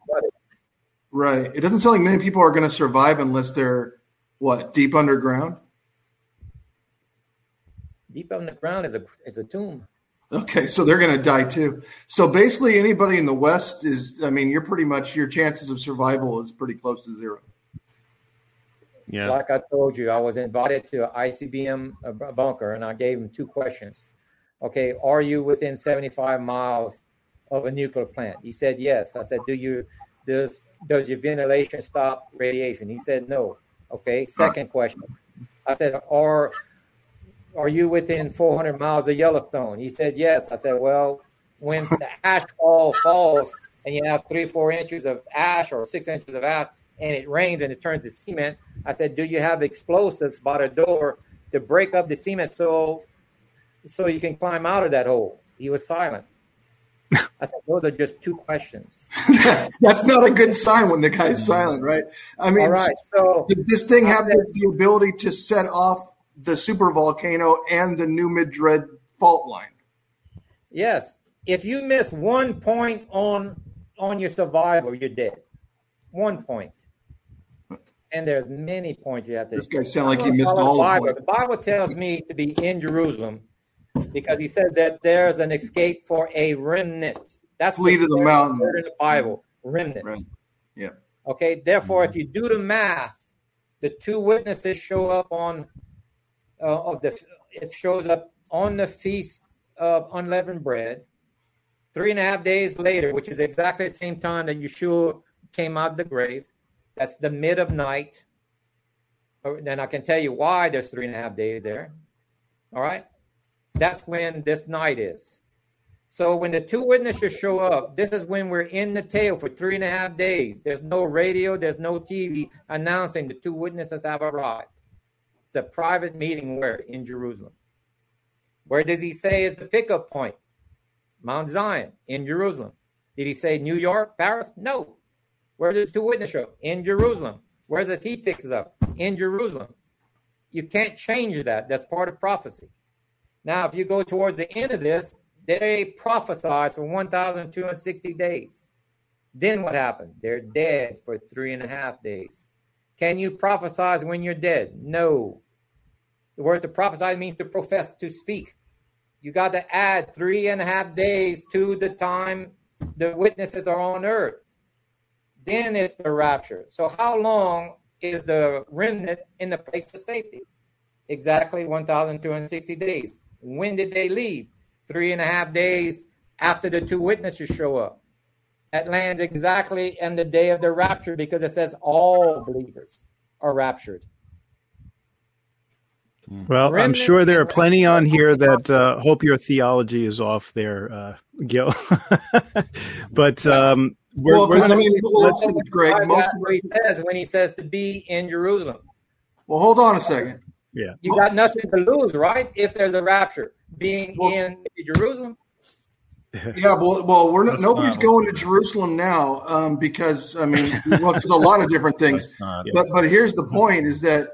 Right. It doesn't sound like many people are going to survive unless they're what deep underground. Deep underground is a is a tomb. Okay, so they're going to die too. So basically, anybody in the West is. I mean, you're pretty much your chances of survival is pretty close to zero. Yeah. Like I told you, I was invited to an ICBM bunker, and I gave him two questions. Okay, are you within 75 miles of a nuclear plant? He said yes. I said, do you does does your ventilation stop radiation? He said no. Okay. Second question. I said, are are you within 400 miles of Yellowstone? He said yes. I said, well, when the ash fall falls and you have three, four inches of ash or six inches of ash, and it rains and it turns to cement. I said, do you have explosives by the door to break up the cement so so you can climb out of that hole? He was silent. I said, those are just two questions. That's not a good sign when the guy's silent, right? I mean, right, so does this thing have the, the ability to set off the super volcano and the New Madrid fault line? Yes. If you miss one point on on your survival, you're dead. One point and there's many points you have to. This guy sound like he missed all the Bible. The Bible tells me to be in Jerusalem because he says that there's an escape for a remnant. That's flee to the mountain in the Bible. Remnant. Right. Yeah. Okay. Therefore, mm-hmm. if you do the math, the two witnesses show up on uh, of the. It shows up on the feast of unleavened bread. Three and a half days later, which is exactly the same time that Yeshua came out of the grave that's the mid of night. And I can tell you why there's three and a half days there. All right. That's when this night is. So when the two witnesses show up, this is when we're in the tail for three and a half days. There's no radio, there's no TV announcing the two witnesses have arrived. It's a private meeting where? In Jerusalem. Where does he say is the pickup point? Mount Zion in Jerusalem. Did he say New York, Paris? No. Where's the two witnesses show? In Jerusalem. Where's the he picks up? In Jerusalem. You can't change that. That's part of prophecy. Now, if you go towards the end of this, they prophesied for 1,260 days. Then what happened? They're dead for three and a half days. Can you prophesy when you're dead? No. The word to prophesy means to profess, to speak. You got to add three and a half days to the time the witnesses are on earth then it's the rapture. So, how long is the remnant in the place of safety? Exactly 1,260 days. When did they leave? Three and a half days after the two witnesses show up. That lands exactly in the day of the rapture because it says all believers are raptured. Well, Remnant I'm sure there are plenty on here that uh, hope your theology is off there, uh, Gil. but um, we're, well, we're I mean, let's see, Greg. Most what he says when he says to be in Jerusalem. Well, hold on a second. Yeah, you got nothing to lose, right? If there's a rapture, being well, in Jerusalem. Yeah, well, well, we're not, nobody's going to Jerusalem now um, because I mean, well, there's a lot of different things. Not, but but here's the point: is that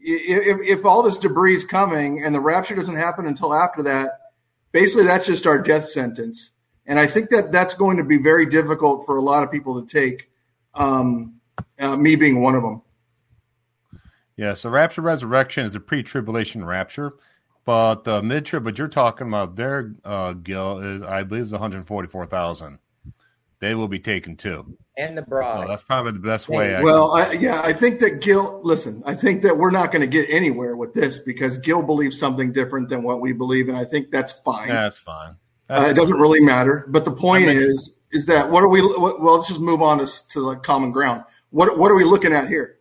if, if all this debris is coming and the rapture doesn't happen until after that, basically that's just our death sentence and I think that that's going to be very difficult for a lot of people to take. Um, uh, me being one of them. Yeah, so rapture resurrection is a pre-tribulation rapture, but the mid-trib, but you're talking about their uh, Gil is, I believe, is 144,000. They will be taken too, and the bride. So that's probably the best way. I well, I, yeah, I think that Gil. Listen, I think that we're not going to get anywhere with this because Gil believes something different than what we believe, and I think that's fine. That's fine. That's uh, it doesn't really matter. But the point I mean, is, is that what are we? Well, let's just move on to to like common ground. What what are we looking at here?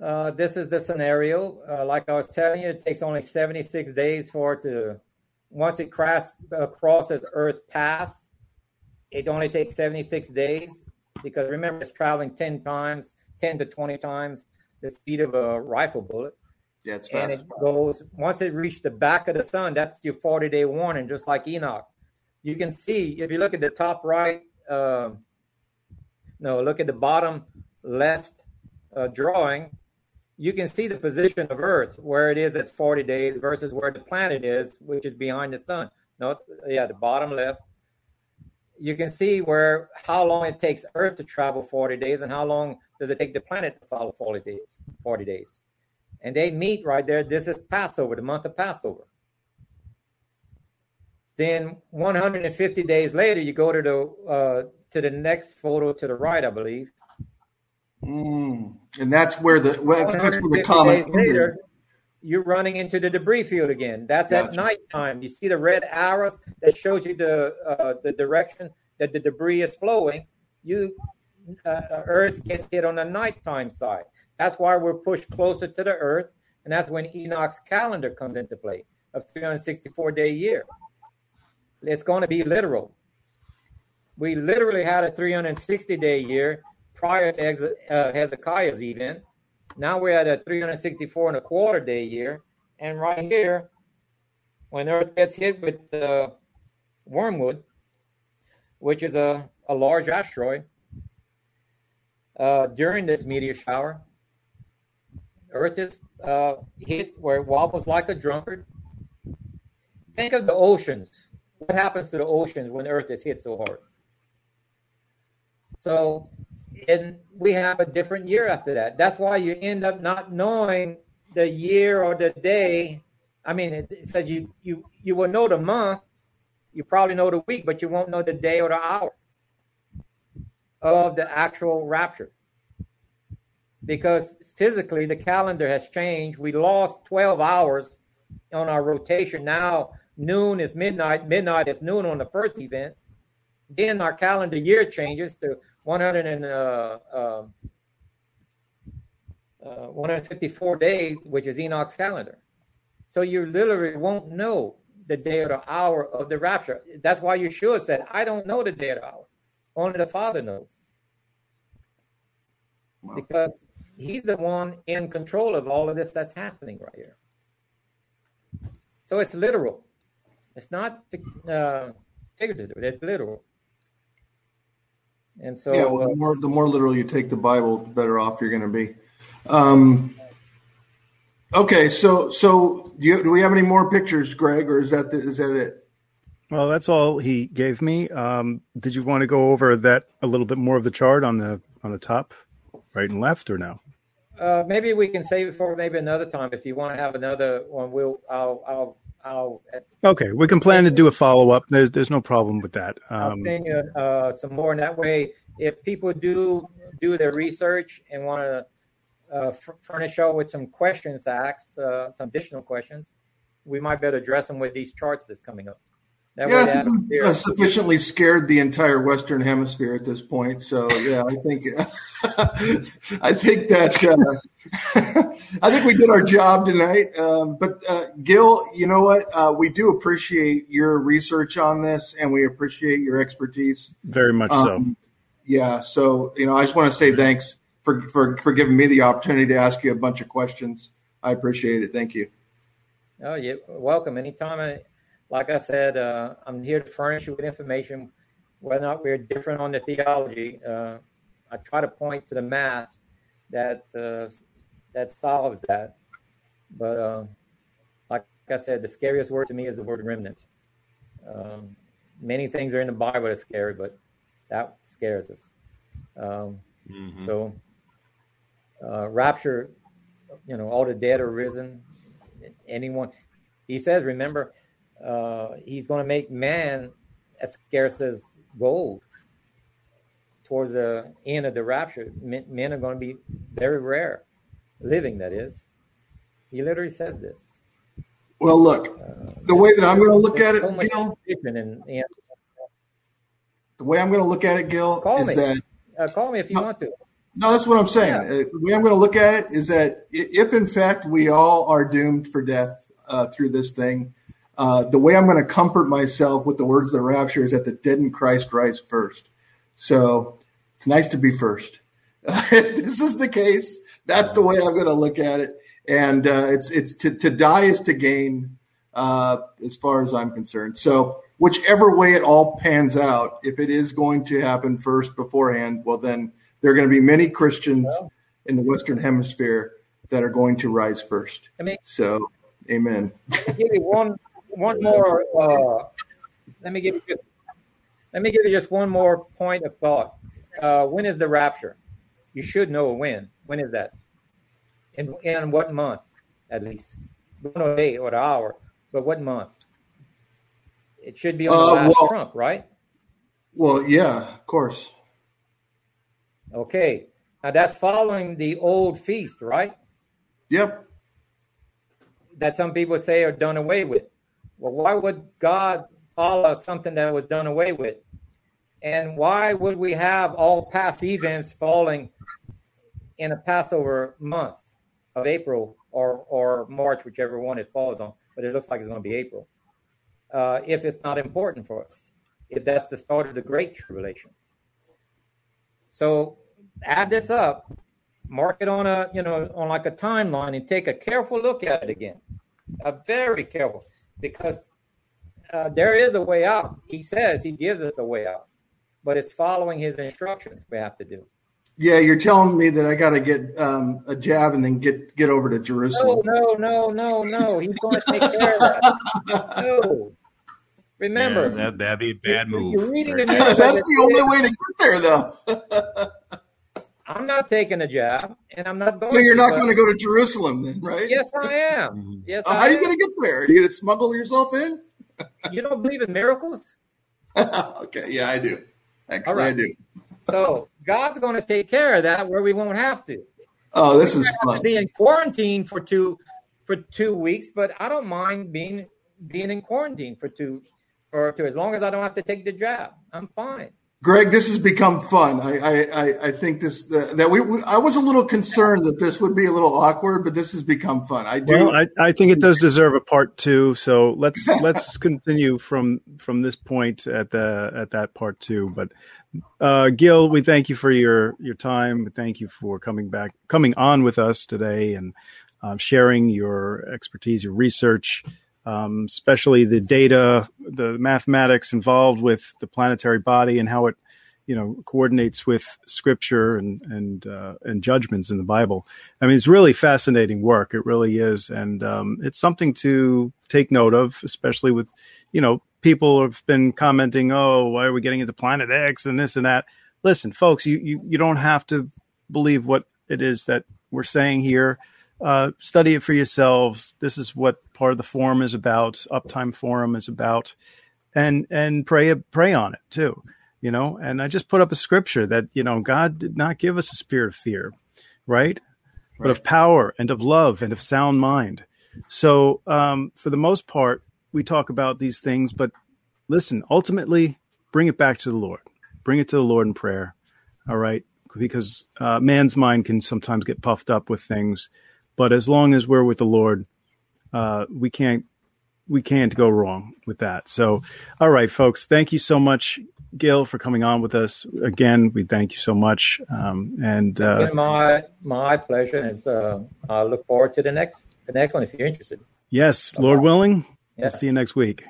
Uh, this is the scenario. Uh, like I was telling you, it takes only 76 days for it to, once it cross, uh, crosses Earth path, it only takes 76 days because remember, it's traveling 10 times, 10 to 20 times the speed of a rifle bullet. Yeah, it's fast. And it goes, once it reaches the back of the sun, that's your 40 day warning, just like Enoch. You can see, if you look at the top right, uh, no, look at the bottom left uh, drawing, you can see the position of Earth, where it is at 40 days versus where the planet is, which is behind the sun. No, yeah, the bottom left. You can see where how long it takes Earth to travel 40 days and how long does it take the planet to follow 40 days. 40 days, and they meet right there. This is Passover, the month of Passover. Then 150 days later, you go to the uh, to the next photo to the right, I believe, Mm. And that's where the well, that's where the comet. Later, you're running into the debris field again. That's gotcha. at nighttime. You see the red arrows that shows you the uh, the direction that the debris is flowing. You uh, uh, Earth gets hit on the nighttime side. That's why we're pushed closer to the Earth, and that's when Enoch's calendar comes into play of 364 day year. It's going to be literal. We literally had a 360 day year prior to uh, Hezekiah's event. Now we're at a 364 and a quarter day year. And right here, when Earth gets hit with uh, wormwood, which is a, a large asteroid, uh, during this meteor shower, Earth is uh, hit where it wobbles like a drunkard. Think of the oceans. What happens to the oceans when Earth is hit so hard? So and we have a different year after that. That's why you end up not knowing the year or the day. I mean, it, says you you you will know the month, you probably know the week, but you won't know the day or the hour of the actual rapture because physically the calendar has changed. We lost 12 hours on our rotation. Now noon is midnight, midnight is noon on the first event. Then our calendar year changes to 100 and, uh, uh, uh, 154 days, which is Enoch's calendar. So you literally won't know the day or the hour of the rapture. That's why Yeshua said, I don't know the day or the hour. Only the Father knows. Wow. Because he's the one in control of all of this that's happening right here. So it's literal. It's not uh, figurative, it's literal. And so, yeah, well, the more the more literal you take the Bible, the better off you're going to be. Um, okay, so so do, you, do we have any more pictures, Greg, or is that the, is that it? Well, that's all he gave me. Um, did you want to go over that a little bit more of the chart on the on the top, right and left, or no? Uh, maybe we can save it for maybe another time. If you want to have another one, we'll I'll I'll I'll. Okay, we can plan to do a follow up. There's there's no problem with that. Um, I'll uh, some more in that way. If people do do their research and want to uh, furnish out with some questions to ask, uh, some additional questions, we might be able to address them with these charts that's coming up. That yeah, I think sufficiently scared the entire Western Hemisphere at this point. So yeah, I think I think that uh, I think we did our job tonight. Um, but uh, Gil, you know what? Uh, we do appreciate your research on this, and we appreciate your expertise. Very much um, so. Yeah. So you know, I just want to say thanks for for for giving me the opportunity to ask you a bunch of questions. I appreciate it. Thank you. Oh, yeah. Welcome. Anytime. I- like I said, uh, I'm here to furnish you with information. Whether or not we're different on the theology, uh, I try to point to the math that uh, that solves that. But uh, like I said, the scariest word to me is the word remnant. Um, many things are in the Bible that are scary, but that scares us. Um, mm-hmm. So, uh, rapture, you know, all the dead are risen. Anyone, he says, remember, uh, he's going to make man as scarce as gold towards the end of the rapture. Men, men are going to be very rare, living, that is. He literally says this. Well, look, uh, the way that I'm going to look at it, so Gil, and, and, the way I'm going to look at it, Gil, call is me. that uh, call me if you no, want to. No, that's what I'm saying. Yeah. Uh, the way I'm going to look at it is that if, in fact, we all are doomed for death uh, through this thing, uh, the way I'm going to comfort myself with the words of the rapture is that the dead in Christ rise first. So it's nice to be first. if this is the case, that's the way I'm going to look at it and uh, it's it's to, to die is to gain uh, as far as I'm concerned. So whichever way it all pans out, if it is going to happen first beforehand, well then there are going to be many Christians in the Western Hemisphere that are going to rise first. I mean, so, amen. Give you one one more. Uh, let me give you just, let me give you just one more point of thought. Uh, when is the rapture? You should know when. When is that? In, in what month, at least? Don't know day or the hour, but what month? It should be on the uh, last well, Trump, right? Well, yeah, of course. Okay. Now that's following the old feast, right? Yep. That some people say are done away with. Well, why would God follow something that was done away with? And why would we have all past events falling in a Passover month? of April or or March, whichever one it falls on. But it looks like it's going to be April. Uh, if it's not important for us, if that's the start of the Great Tribulation. So add this up, mark it on a you know on like a timeline, and take a careful look at it again, a very careful, because uh, there is a way out. He says he gives us a way out, but it's following his instructions we have to do. Yeah, you're telling me that I got to get um, a jab and then get get over to Jerusalem. No, no, no, no, no. He's going to take care of that. No. Remember, yeah, that that'd be a bad move. You're reading the news That's the only way to get there, though. I'm not taking a job, and I'm not going. So you're not going to go to Jerusalem, then, right? Yes, I am. Mm-hmm. Yes, uh, how are you going to get there? Are you going to smuggle yourself in? you don't believe in miracles? okay, yeah, I do. Actually, All right. I do. so God's going to take care of that where we won't have to. Oh, this is fun. be in quarantine for two for two weeks, but I don't mind being being in quarantine for two or two as long as I don't have to take the job. I'm fine. Greg, this has become fun. I I, I think this that we, I was a little concerned that this would be a little awkward, but this has become fun. I do. Well, I, I think it does deserve a part two. So let's let's continue from from this point at the at that part two. But uh, Gil, we thank you for your your time. We thank you for coming back, coming on with us today, and um, sharing your expertise, your research um, especially the data, the mathematics involved with the planetary body and how it, you know, coordinates with scripture and and uh, and judgments in the Bible. I mean, it's really fascinating work. It really is, and um, it's something to take note of, especially with, you know, people have been commenting, "Oh, why are we getting into Planet X and this and that?" Listen, folks, you you, you don't have to believe what it is that we're saying here uh, study it for yourselves. This is what part of the forum is about. Uptime forum is about, and and pray pray on it too. You know, and I just put up a scripture that you know God did not give us a spirit of fear, right? right. But of power and of love and of sound mind. So um, for the most part, we talk about these things, but listen, ultimately, bring it back to the Lord. Bring it to the Lord in prayer. All right, because uh, man's mind can sometimes get puffed up with things but as long as we're with the Lord, uh, we can't we can't go wrong with that. So, all right, folks, thank you so much, Gil, for coming on with us again. We thank you so much, um, and uh, been my my pleasure. And uh, I look forward to the next the next one if you're interested. Yes, Lord willing. Yes. We'll see you next week.